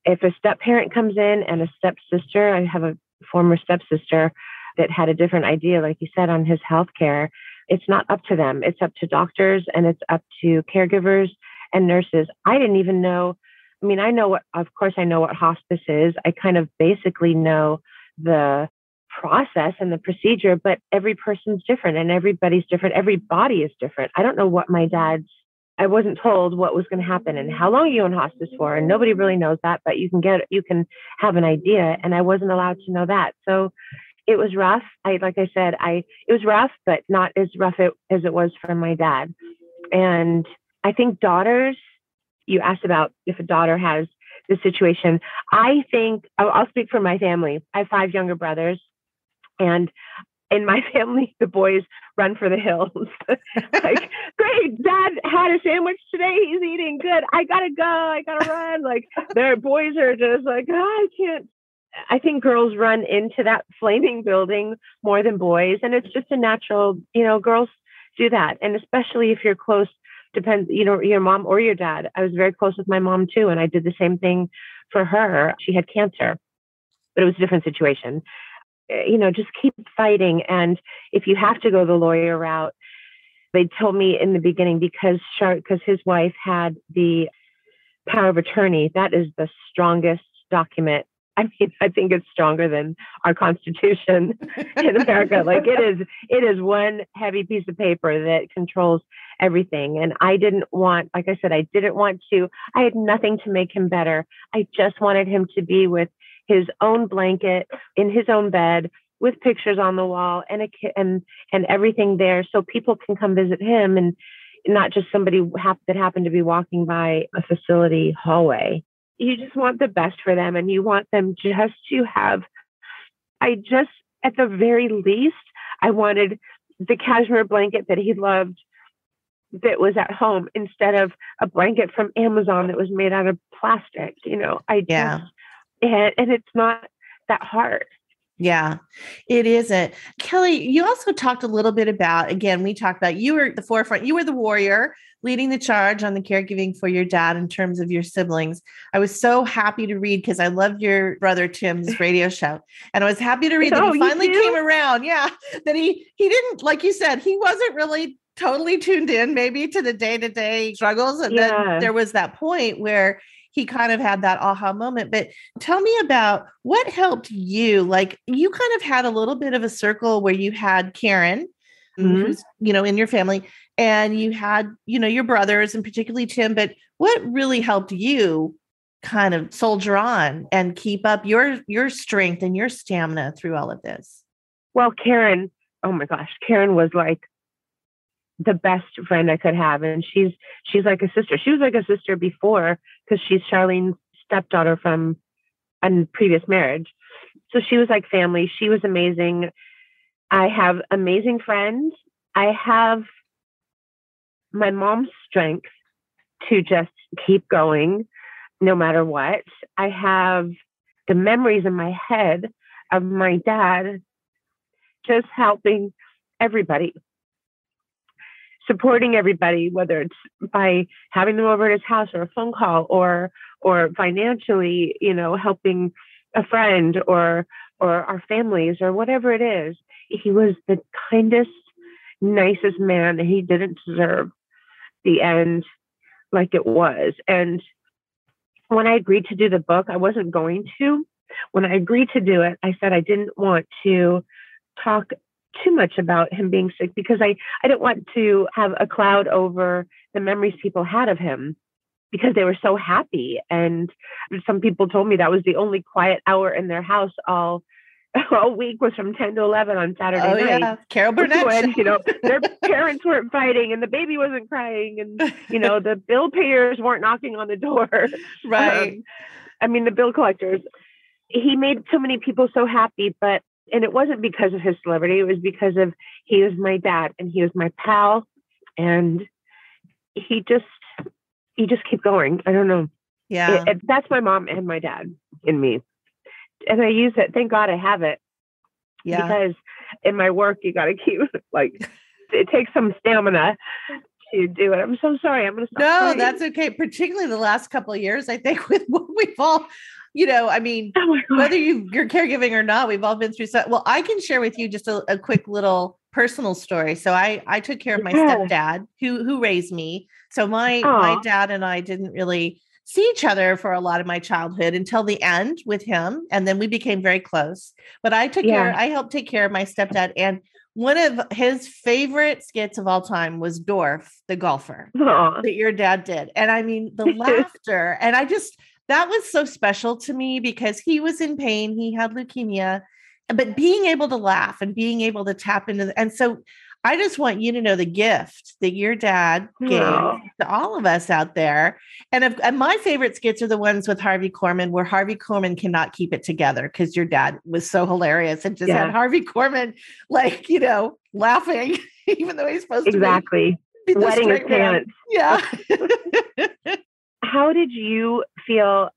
if a step parent comes in and a stepsister, I have a former stepsister that had a different idea, like you said, on his health care. It's not up to them. It's up to doctors and it's up to caregivers and nurses. I didn't even know. I mean, I know what, of course, I know what hospice is. I kind of basically know the process and the procedure, but every person's different and everybody's different. Every body is different. I don't know what my dad's I wasn't told what was going to happen and how long you in hospice for, and nobody really knows that, but you can get you can have an idea, and I wasn't allowed to know that. So it was rough. I like I said, I it was rough, but not as rough it, as it was for my dad. And I think daughters. You asked about if a daughter has the situation. I think I'll, I'll speak for my family. I have five younger brothers, and in my family, the boys run for the hills. like, great, dad had a sandwich today. He's eating good. I gotta go. I gotta run. Like, their boys are just like, oh, I can't. I think girls run into that flaming building more than boys. And it's just a natural, you know, girls do that. And especially if you're close, depends, you know, your mom or your dad. I was very close with my mom too. And I did the same thing for her. She had cancer, but it was a different situation eh, you know, just keep fighting. And if you have to go the lawyer route, they told me in the beginning because Shark, because his wife had the power of attorney. That is the strongest document. I mean, I think it's stronger than our Constitution in America. like it is, it is one heavy piece of paper that controls everything. And I didn't want, like I said, I didn't want to. I had nothing to make him better. I just wanted him to be with his own blanket in his own bed with pictures on the wall and a and and everything there so people can come visit him and not just somebody that happened to be walking by a facility hallway you just want the best for them and you want them just to have i just at the very least i wanted the cashmere blanket that he loved that was at home instead of a blanket from amazon that was made out of plastic you know i yeah. just, and, and it's not that hard yeah, it isn't. Kelly, you also talked a little bit about, again, we talked about you were the forefront, you were the warrior leading the charge on the caregiving for your dad in terms of your siblings. I was so happy to read because I loved your brother Tim's radio show. And I was happy to read that oh, he finally came around. Yeah. That he he didn't, like you said, he wasn't really totally tuned in maybe to the day-to-day struggles. And yeah. then there was that point where he kind of had that aha moment. But tell me about what helped you. Like you kind of had a little bit of a circle where you had Karen, mm-hmm. who's, you know, in your family, and you had, you know, your brothers and particularly Tim. But what really helped you kind of soldier on and keep up your your strength and your stamina through all of this? Well, Karen, oh my gosh, Karen was like the best friend I could have. And she's she's like a sister. She was like a sister before because she's Charlene's stepdaughter from a previous marriage. So she was like family. She was amazing. I have amazing friends. I have my mom's strength to just keep going no matter what. I have the memories in my head of my dad just helping everybody supporting everybody, whether it's by having them over at his house or a phone call or or financially, you know, helping a friend or or our families or whatever it is. He was the kindest, nicest man and he didn't deserve the end like it was. And when I agreed to do the book, I wasn't going to. When I agreed to do it, I said I didn't want to talk too much about him being sick because I, I didn't want to have a cloud over the memories people had of him because they were so happy. And some people told me that was the only quiet hour in their house all all week was from 10 to 11 on Saturday oh, night. Yeah. Carol Burnett. When, you know, their parents weren't fighting and the baby wasn't crying and, you know, the bill payers weren't knocking on the door. Right. Um, I mean, the bill collectors. He made so many people so happy, but and it wasn't because of his celebrity. It was because of he was my dad and he was my pal, and he just he just keep going. I don't know. Yeah, it, it, that's my mom and my dad in me, and I use it. Thank God I have it. Yeah, because in my work you got to keep like it takes some stamina to do it. I'm so sorry. I'm going to stop. No, crying. that's okay. Particularly the last couple of years, I think with what we've all you know, I mean, oh whether you you're caregiving or not, we've all been through so well, I can share with you just a, a quick little personal story. So I I took care of my yeah. stepdad who who raised me. So my Aww. my dad and I didn't really see each other for a lot of my childhood until the end with him and then we became very close. But I took yeah. care I helped take care of my stepdad and one of his favorite skits of all time was Dorf, the golfer Aww. that your dad did. And I mean, the laughter. And I just, that was so special to me because he was in pain. He had leukemia, but being able to laugh and being able to tap into, the, and so I just want you to know the gift that your dad gave to all of us out there. And, if, and my favorite skits are the ones with Harvey Korman, where Harvey Korman cannot keep it together because your dad was so hilarious and just yeah. had Harvey Korman, like, you know, laughing, even though he's supposed exactly. to be wetting his pants. Yeah. how did you feel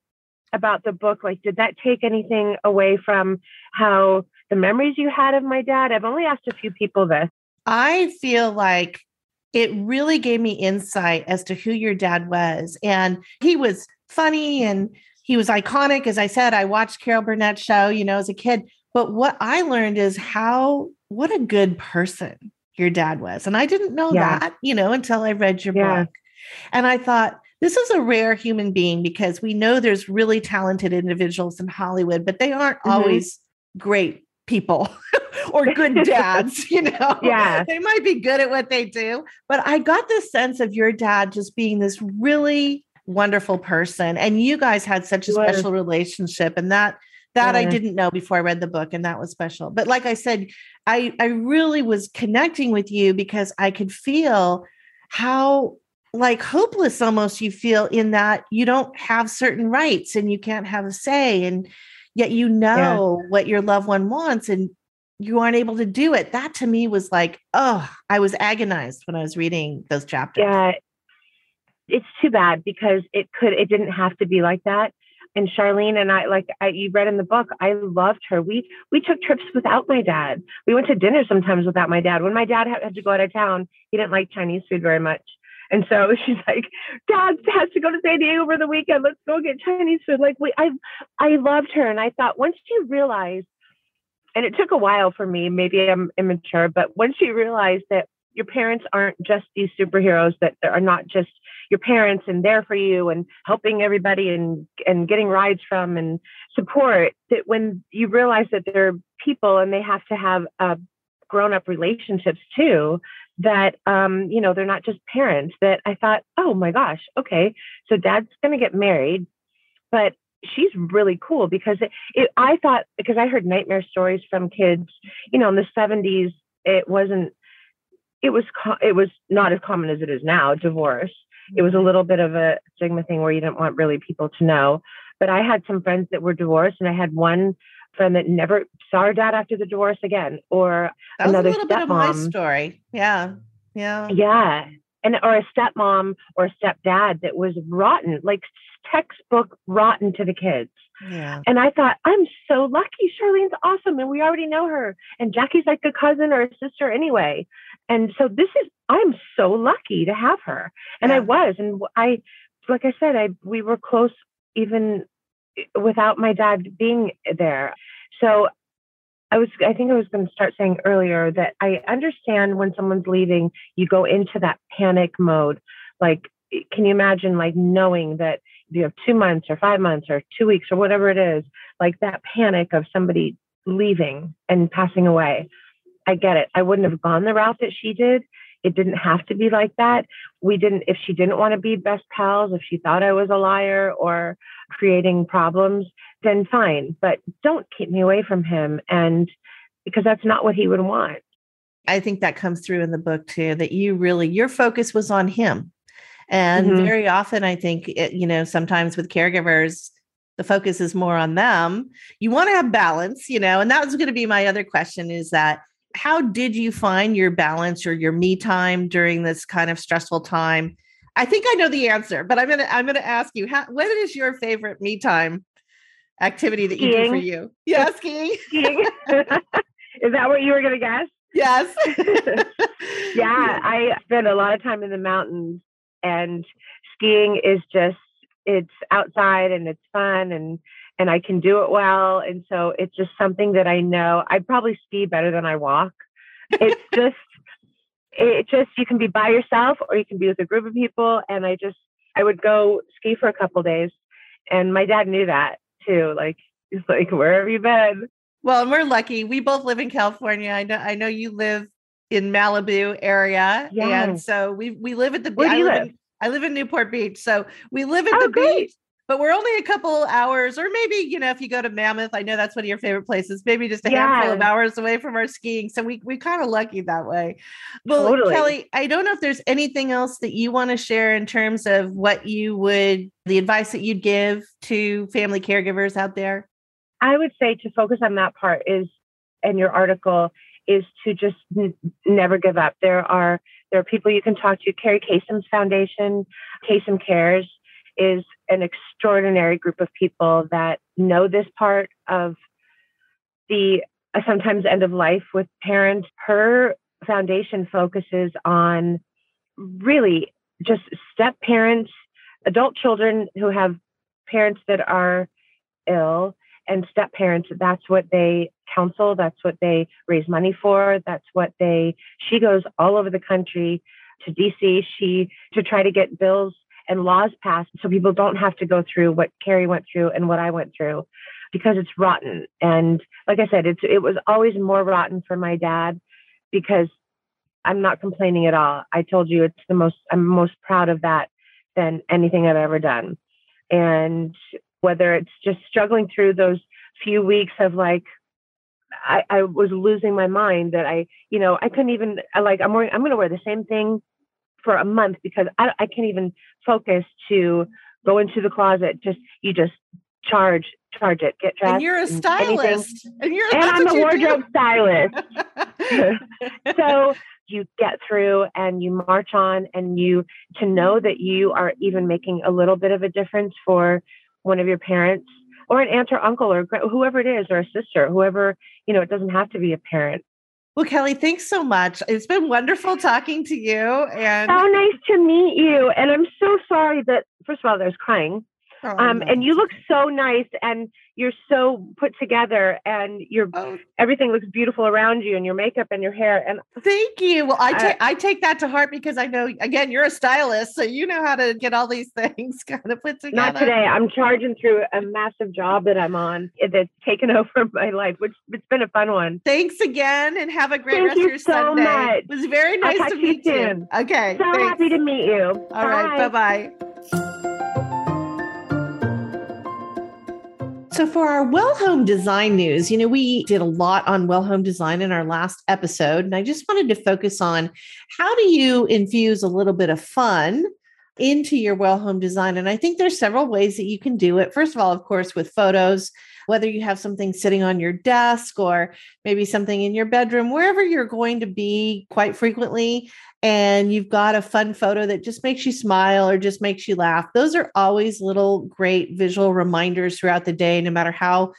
about the book? Like, did that take anything away from how the memories you had of my dad? I've only asked a few people this. I feel like it really gave me insight as to who your dad was. And he was funny and he was iconic. As I said, I watched Carol Burnett show, you know, as a kid. But what I learned is how, what a good person your dad was. And I didn't know yeah. that, you know, until I read your yeah. book. And I thought, this is a rare human being because we know there's really talented individuals in Hollywood, but they aren't mm-hmm. always great people or good dads, you know. Yeah. They might be good at what they do, but I got this sense of your dad just being this really wonderful person and you guys had such a special relationship and that that yeah. I didn't know before I read the book, and that was special. But like I said, I I really was connecting with you because I could feel how like hopeless almost you feel in that you don't have certain rights and you can't have a say and yet you know yeah. what your loved one wants and you aren't able to do it that to me was like oh i was agonized when i was reading those chapters yeah it's too bad because it could it didn't have to be like that and Charlene and I, like I, you read in the book, I loved her. We we took trips without my dad. We went to dinner sometimes without my dad. When my dad had, had to go out of town, he didn't like Chinese food very much. And so she's like, Dad has to go to San Diego over the weekend. Let's go get Chinese food. Like we I I loved her. And I thought once she realized, and it took a while for me, maybe I'm immature, but once she realized that your parents aren't just these superheroes, that they are not just your parents and there for you and helping everybody and and getting rides from and support, that when you realize that they're people and they have to have uh, grown up relationships too, that um, you know they're not just parents that i thought oh my gosh okay so dad's going to get married but she's really cool because it, it, i thought because i heard nightmare stories from kids you know in the 70s it wasn't it was it was not as common as it is now divorce it was a mm-hmm. little bit of a stigma thing where you didn't want really people to know but i had some friends that were divorced and i had one friend that never saw her dad after the divorce again, or that another a little stepmom. bit of my story. Yeah, yeah, yeah, and or a stepmom or a stepdad that was rotten, like textbook rotten to the kids. Yeah. And I thought, I'm so lucky. Charlene's awesome, and we already know her. And Jackie's like a cousin or a sister anyway. And so this is, I'm so lucky to have her. And yeah. I was, and I, like I said, I we were close even without my dad being there. So I was, I think I was going to start saying earlier that I understand when someone's leaving, you go into that panic mode. Like, can you imagine like knowing that you have two months or five months or two weeks or whatever it is, like that panic of somebody leaving and passing away? I get it. I wouldn't have gone the route that she did. It didn't have to be like that. We didn't, if she didn't want to be best pals, if she thought I was a liar or creating problems, then fine. But don't keep me away from him. And because that's not what he would want. I think that comes through in the book too, that you really, your focus was on him. And mm-hmm. very often, I think, it, you know, sometimes with caregivers, the focus is more on them. You want to have balance, you know, and that was going to be my other question is that how did you find your balance or your me time during this kind of stressful time? I think I know the answer, but I'm gonna I'm gonna ask you how what is your favorite me time activity that skiing. you do for you? Yeah, skiing. skiing. is that what you were gonna guess? Yes. yeah, I spend a lot of time in the mountains and skiing is just it's outside and it's fun and and I can do it well. And so it's just something that I know I probably ski better than I walk. It's just, it just, you can be by yourself or you can be with a group of people. And I just, I would go ski for a couple days. And my dad knew that too. Like, he's like, where have you been? Well, and we're lucky. We both live in California. I know, I know you live in Malibu area. Yeah. And so we, we live at the beach. Where do you live? In, I live in Newport Beach. So we live at oh, the great. beach but we're only a couple hours, or maybe, you know, if you go to Mammoth, I know that's one of your favorite places, maybe just a yeah. handful of hours away from our skiing. So we we kind of lucky that way. Well, totally. Kelly, I don't know if there's anything else that you want to share in terms of what you would the advice that you'd give to family caregivers out there. I would say to focus on that part is in your article is to just n- never give up. There are there are people you can talk to. Carrie Kasem's foundation, Kasem Cares is an extraordinary group of people that know this part of the uh, sometimes end of life with parents. Her foundation focuses on really just step parents, adult children who have parents that are ill, and step parents. That's what they counsel. That's what they raise money for. That's what they. She goes all over the country to DC. She to try to get bills and laws passed so people don't have to go through what Carrie went through and what I went through because it's rotten. And like I said, it's it was always more rotten for my dad because I'm not complaining at all. I told you it's the most I'm most proud of that than anything I've ever done. And whether it's just struggling through those few weeks of like I, I was losing my mind that I, you know, I couldn't even I like I'm wearing I'm to wear the same thing for a month because I, I can't even focus to go into the closet. Just you just charge charge it. Get dressed and you're a stylist. And, and you're and i'm a wardrobe stylist. So you get through and you march on and you to know that you are even making a little bit of a difference for one of your parents or an aunt or uncle or whoever it is or a sister whoever you know it doesn't have to be a parent well, Kelly, thanks so much. It's been wonderful talking to you. And so nice to meet you. And I'm so sorry that, first of all, there's crying. Oh, um, no. And you look so nice and you're so put together and your oh. everything looks beautiful around you and your makeup and your hair. And thank you. Well, I take I take that to heart because I know again you're a stylist, so you know how to get all these things kind of put together. Not today. I'm charging through a massive job that I'm on that's taken over my life, which it's been a fun one. Thanks again and have a great thank rest of your so Sunday. Much. It was very nice to meet you. you. Okay. So thanks. happy to meet you. All bye. right. Bye bye. So, for our well home design news, you know, we did a lot on well home design in our last episode. And I just wanted to focus on how do you infuse a little bit of fun into your well home design? And I think there's several ways that you can do it. First of all, of course, with photos, whether you have something sitting on your desk or maybe something in your bedroom, wherever you're going to be quite frequently, and you've got a fun photo that just makes you smile or just makes you laugh. Those are always little great visual reminders throughout the day, no matter how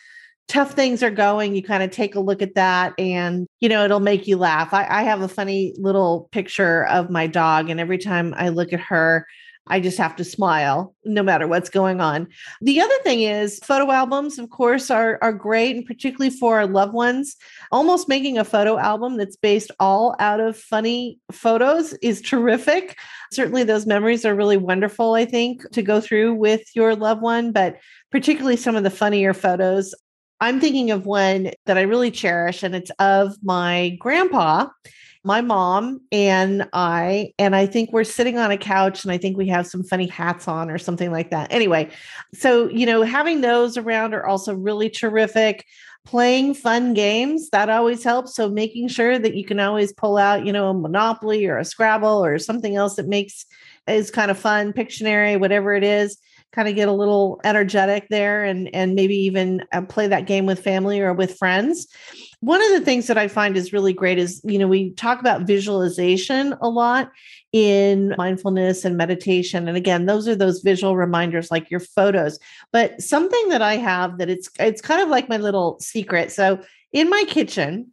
tough things are going. You kind of take a look at that and, you know, it'll make you laugh. I, I have a funny little picture of my dog, and every time I look at her, I just have to smile no matter what's going on. The other thing is photo albums, of course, are, are great, and particularly for our loved ones. Almost making a photo album that's based all out of funny photos is terrific. Certainly, those memories are really wonderful, I think, to go through with your loved one, but particularly some of the funnier photos. I'm thinking of one that I really cherish, and it's of my grandpa my mom and I, and I think we're sitting on a couch and I think we have some funny hats on or something like that. Anyway, so, you know, having those around are also really terrific. Playing fun games, that always helps. So making sure that you can always pull out, you know, a Monopoly or a Scrabble or something else that makes is kind of fun, Pictionary, whatever it is kind of get a little energetic there and and maybe even uh, play that game with family or with friends. One of the things that i find is really great is you know we talk about visualization a lot in mindfulness and meditation and again those are those visual reminders like your photos. But something that i have that it's it's kind of like my little secret. So in my kitchen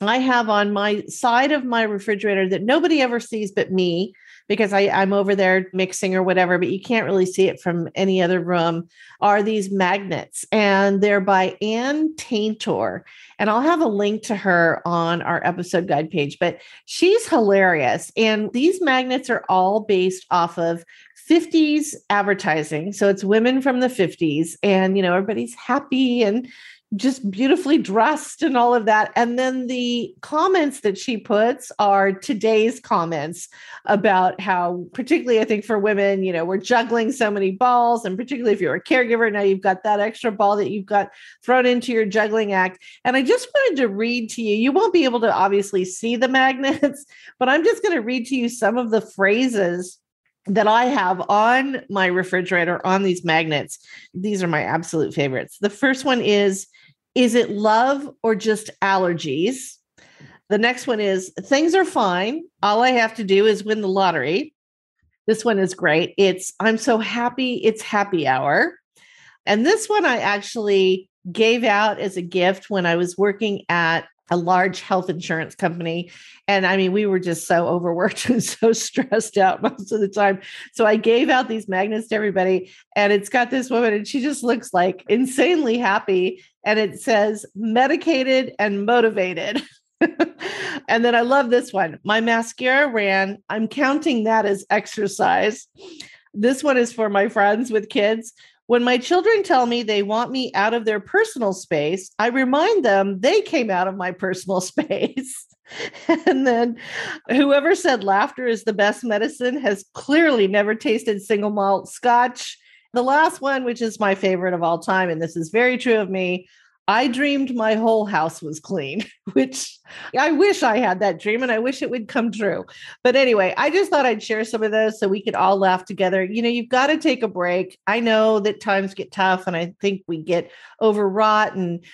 i have on my side of my refrigerator that nobody ever sees but me because I, I'm over there mixing or whatever, but you can't really see it from any other room, are these magnets. And they're by Ann Taintor. And I'll have a link to her on our episode guide page, but she's hilarious. And these magnets are all based off of 50s advertising. So it's women from the 50s, and you know, everybody's happy and just beautifully dressed and all of that. And then the comments that she puts are today's comments about how, particularly, I think for women, you know, we're juggling so many balls. And particularly if you're a caregiver, now you've got that extra ball that you've got thrown into your juggling act. And I just wanted to read to you, you won't be able to obviously see the magnets, but I'm just going to read to you some of the phrases that I have on my refrigerator on these magnets. These are my absolute favorites. The first one is Is it love or just allergies? The next one is Things are fine. All I have to do is win the lottery. This one is great. It's I'm so happy it's happy hour. And this one I actually gave out as a gift when I was working at a large health insurance company. And I mean, we were just so overworked and so stressed out most of the time. So I gave out these magnets to everybody. And it's got this woman, and she just looks like insanely happy. And it says medicated and motivated. and then I love this one. My mascara ran. I'm counting that as exercise. This one is for my friends with kids. When my children tell me they want me out of their personal space, I remind them they came out of my personal space. and then whoever said laughter is the best medicine has clearly never tasted single malt scotch. The last one, which is my favorite of all time, and this is very true of me I dreamed my whole house was clean, which I wish I had that dream and I wish it would come true. But anyway, I just thought I'd share some of those so we could all laugh together. You know, you've got to take a break. I know that times get tough and I think we get overwrought and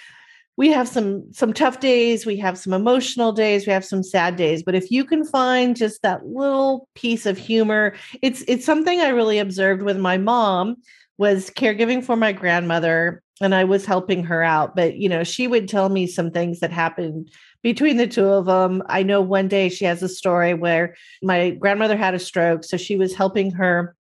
we have some some tough days we have some emotional days we have some sad days but if you can find just that little piece of humor it's it's something i really observed with my mom was caregiving for my grandmother and I was helping her out. But, you know, she would tell me some things that happened between the two of them. I know one day she has a story where my grandmother had a stroke. So she was helping her,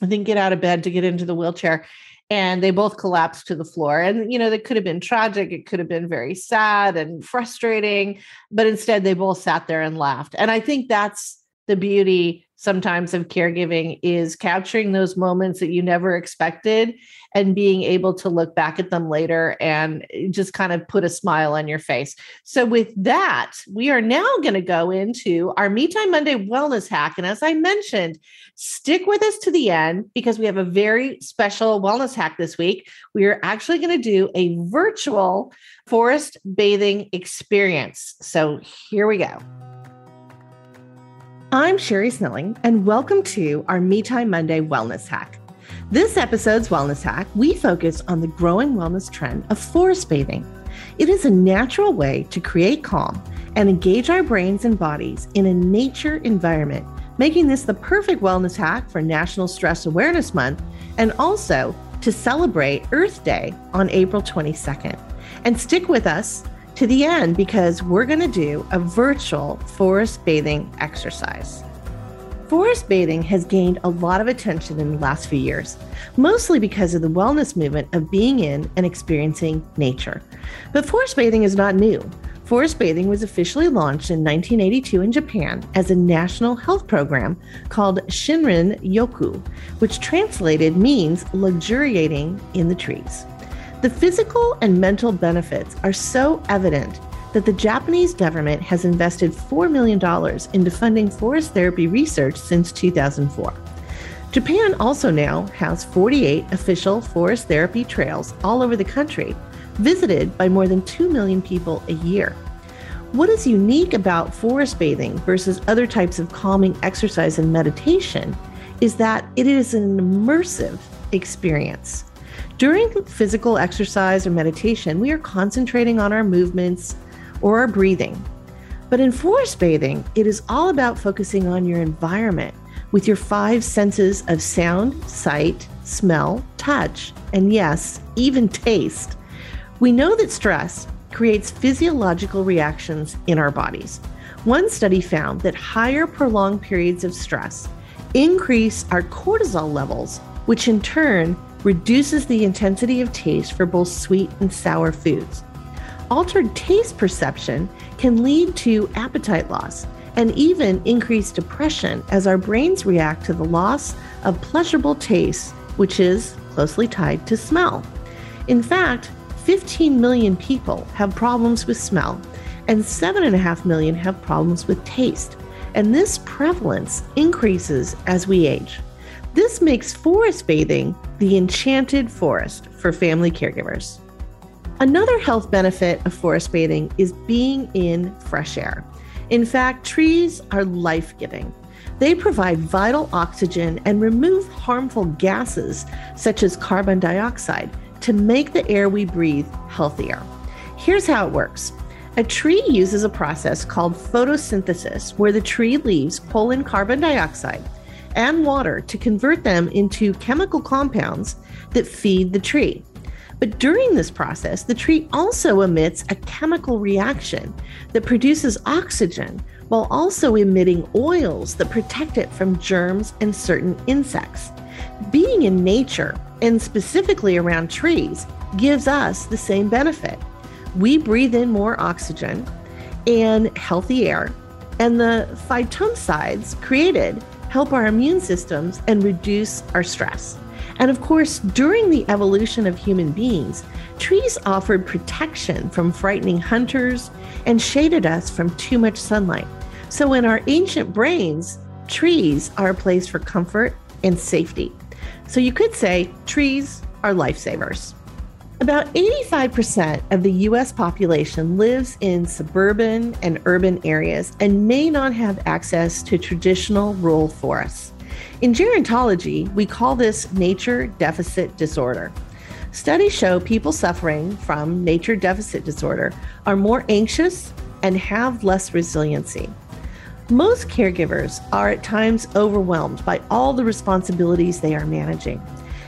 I think, get out of bed to get into the wheelchair. And they both collapsed to the floor. And, you know, that could have been tragic. It could have been very sad and frustrating. But instead, they both sat there and laughed. And I think that's the beauty sometimes of caregiving is capturing those moments that you never expected and being able to look back at them later and just kind of put a smile on your face. So, with that, we are now going to go into our Me Time Monday wellness hack. And as I mentioned, stick with us to the end because we have a very special wellness hack this week. We are actually going to do a virtual forest bathing experience. So, here we go. I'm Sherri Snelling, and welcome to our Me Time Monday Wellness Hack. This episode's Wellness Hack, we focus on the growing wellness trend of forest bathing. It is a natural way to create calm and engage our brains and bodies in a nature environment, making this the perfect wellness hack for National Stress Awareness Month and also to celebrate Earth Day on April 22nd. And stick with us to the end because we're going to do a virtual forest bathing exercise. Forest bathing has gained a lot of attention in the last few years, mostly because of the wellness movement of being in and experiencing nature. But forest bathing is not new. Forest bathing was officially launched in 1982 in Japan as a national health program called Shinrin Yoku, which translated means luxuriating in the trees. The physical and mental benefits are so evident that the Japanese government has invested $4 million into funding forest therapy research since 2004. Japan also now has 48 official forest therapy trails all over the country, visited by more than 2 million people a year. What is unique about forest bathing versus other types of calming exercise and meditation is that it is an immersive experience. During physical exercise or meditation, we are concentrating on our movements or our breathing. But in forest bathing, it is all about focusing on your environment with your five senses of sound, sight, smell, touch, and yes, even taste. We know that stress creates physiological reactions in our bodies. One study found that higher prolonged periods of stress increase our cortisol levels, which in turn reduces the intensity of taste for both sweet and sour foods. Altered taste perception can lead to appetite loss and even increased depression as our brains react to the loss of pleasurable taste, which is closely tied to smell. In fact, 15 million people have problems with smell, and 7.5 million have problems with taste. And this prevalence increases as we age. This makes forest bathing the enchanted forest for family caregivers. Another health benefit of forest bathing is being in fresh air. In fact, trees are life giving. They provide vital oxygen and remove harmful gases such as carbon dioxide to make the air we breathe healthier. Here's how it works a tree uses a process called photosynthesis, where the tree leaves pull in carbon dioxide and water to convert them into chemical compounds that feed the tree. But during this process, the tree also emits a chemical reaction that produces oxygen while also emitting oils that protect it from germs and certain insects. Being in nature, and specifically around trees, gives us the same benefit. We breathe in more oxygen and healthy air, and the phytoncides created help our immune systems, and reduce our stress. And of course, during the evolution of human beings, trees offered protection from frightening hunters and shaded us from too much sunlight. So, in our ancient brains, trees are a place for comfort and safety. So, you could say trees are lifesavers. About 85% of the US population lives in suburban and urban areas and may not have access to traditional rural forests. In gerontology, we call this nature deficit disorder. Studies show people suffering from nature deficit disorder are more anxious and have less resiliency. Most caregivers are at times overwhelmed by all the responsibilities they are managing.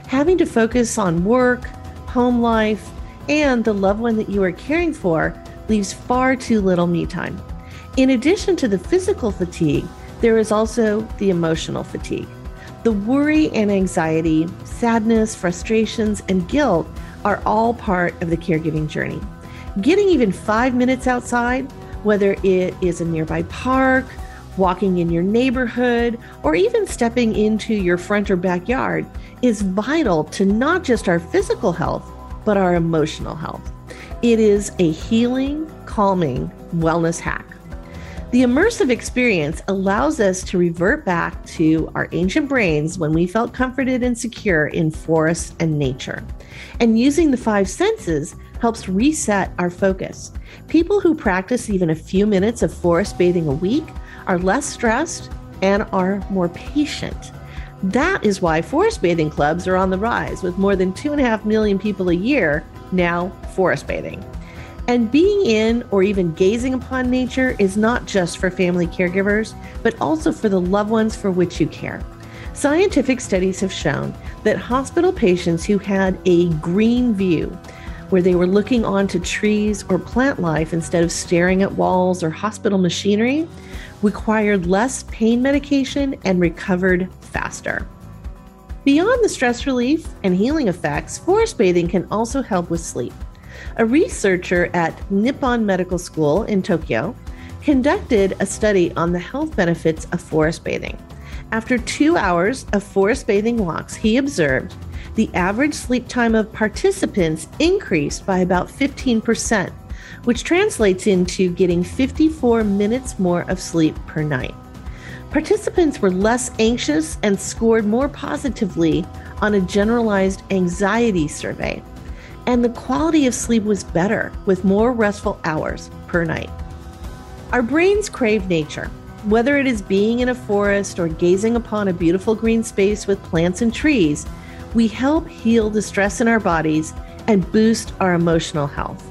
Having to focus on work, home life, and the loved one that you are caring for leaves far too little me time. In addition to the physical fatigue, there is also the emotional fatigue. The worry and anxiety, sadness, frustrations, and guilt are all part of the caregiving journey. Getting even five minutes outside, whether it is a nearby park, walking in your neighborhood, or even stepping into your front or backyard is vital to not just our physical health, but our emotional health. It is a healing, calming wellness hack. The immersive experience allows us to revert back to our ancient brains when we felt comforted and secure in forests and nature. And using the five senses helps reset our focus. People who practice even a few minutes of forest bathing a week are less stressed and are more patient. That is why forest bathing clubs are on the rise, with more than 2.5 million people a year now forest bathing. And being in or even gazing upon nature is not just for family caregivers, but also for the loved ones for which you care. Scientific studies have shown that hospital patients who had a green view, where they were looking onto trees or plant life instead of staring at walls or hospital machinery, required less pain medication, and recovered faster. Beyond the stress relief and healing effects, forest bathing can also help with sleep. A researcher at Nippon Medical School in Tokyo conducted a study on the health benefits of forest bathing. After two hours of forest bathing walks, he observed the average sleep time of participants increased by about 15% which translates into getting 54 minutes more of sleep per night. Participants were less anxious and scored more positively on a generalized anxiety survey, and the quality of sleep was better with more restful hours per night. Our brains crave nature. Whether it is being in a forest or gazing upon a beautiful green space with plants and trees, we help heal the stress in our bodies and boost our emotional health.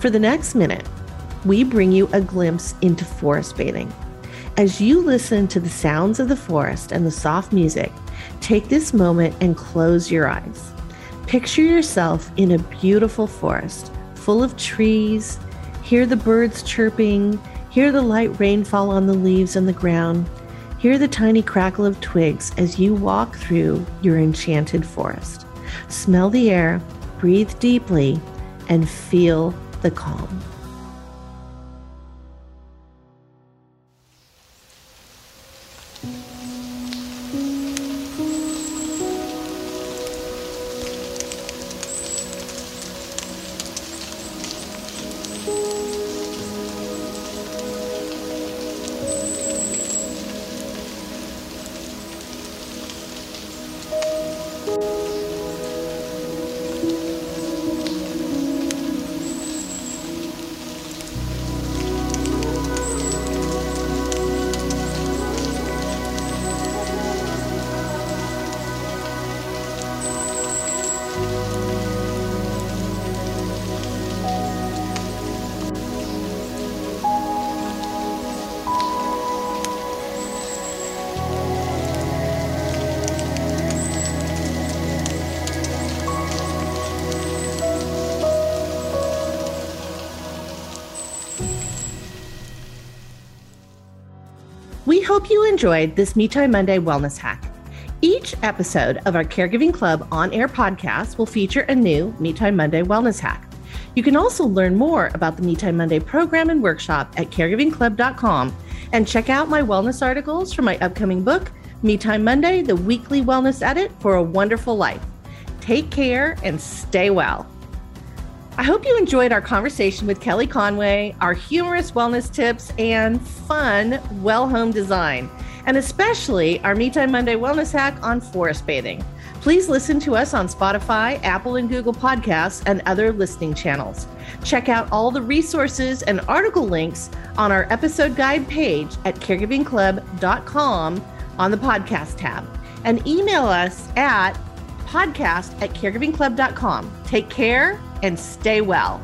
For the next minute, we bring you a glimpse into forest bathing. As you listen to the sounds of the forest and the soft music, take this moment and close your eyes. Picture yourself in a beautiful forest full of trees, hear the birds chirping, hear the light rainfall on the leaves and the ground, hear the tiny crackle of twigs as you walk through your enchanted forest. Smell the air, breathe deeply, and feel the calm. Enjoyed this Me Time Monday wellness hack. Each episode of our Caregiving Club on air podcast will feature a new Me Time Monday wellness hack. You can also learn more about the Me Time Monday program and workshop at caregivingclub.com and check out my wellness articles for my upcoming book, Me Time Monday, the weekly wellness edit for a wonderful life. Take care and stay well. I hope you enjoyed our conversation with Kelly Conway, our humorous wellness tips, and fun well home design. And especially our Me Time Monday Wellness Hack on forest bathing. Please listen to us on Spotify, Apple and Google Podcasts, and other listening channels. Check out all the resources and article links on our episode guide page at caregivingclub.com on the podcast tab. And email us at podcast at caregivingclub.com. Take care and stay well.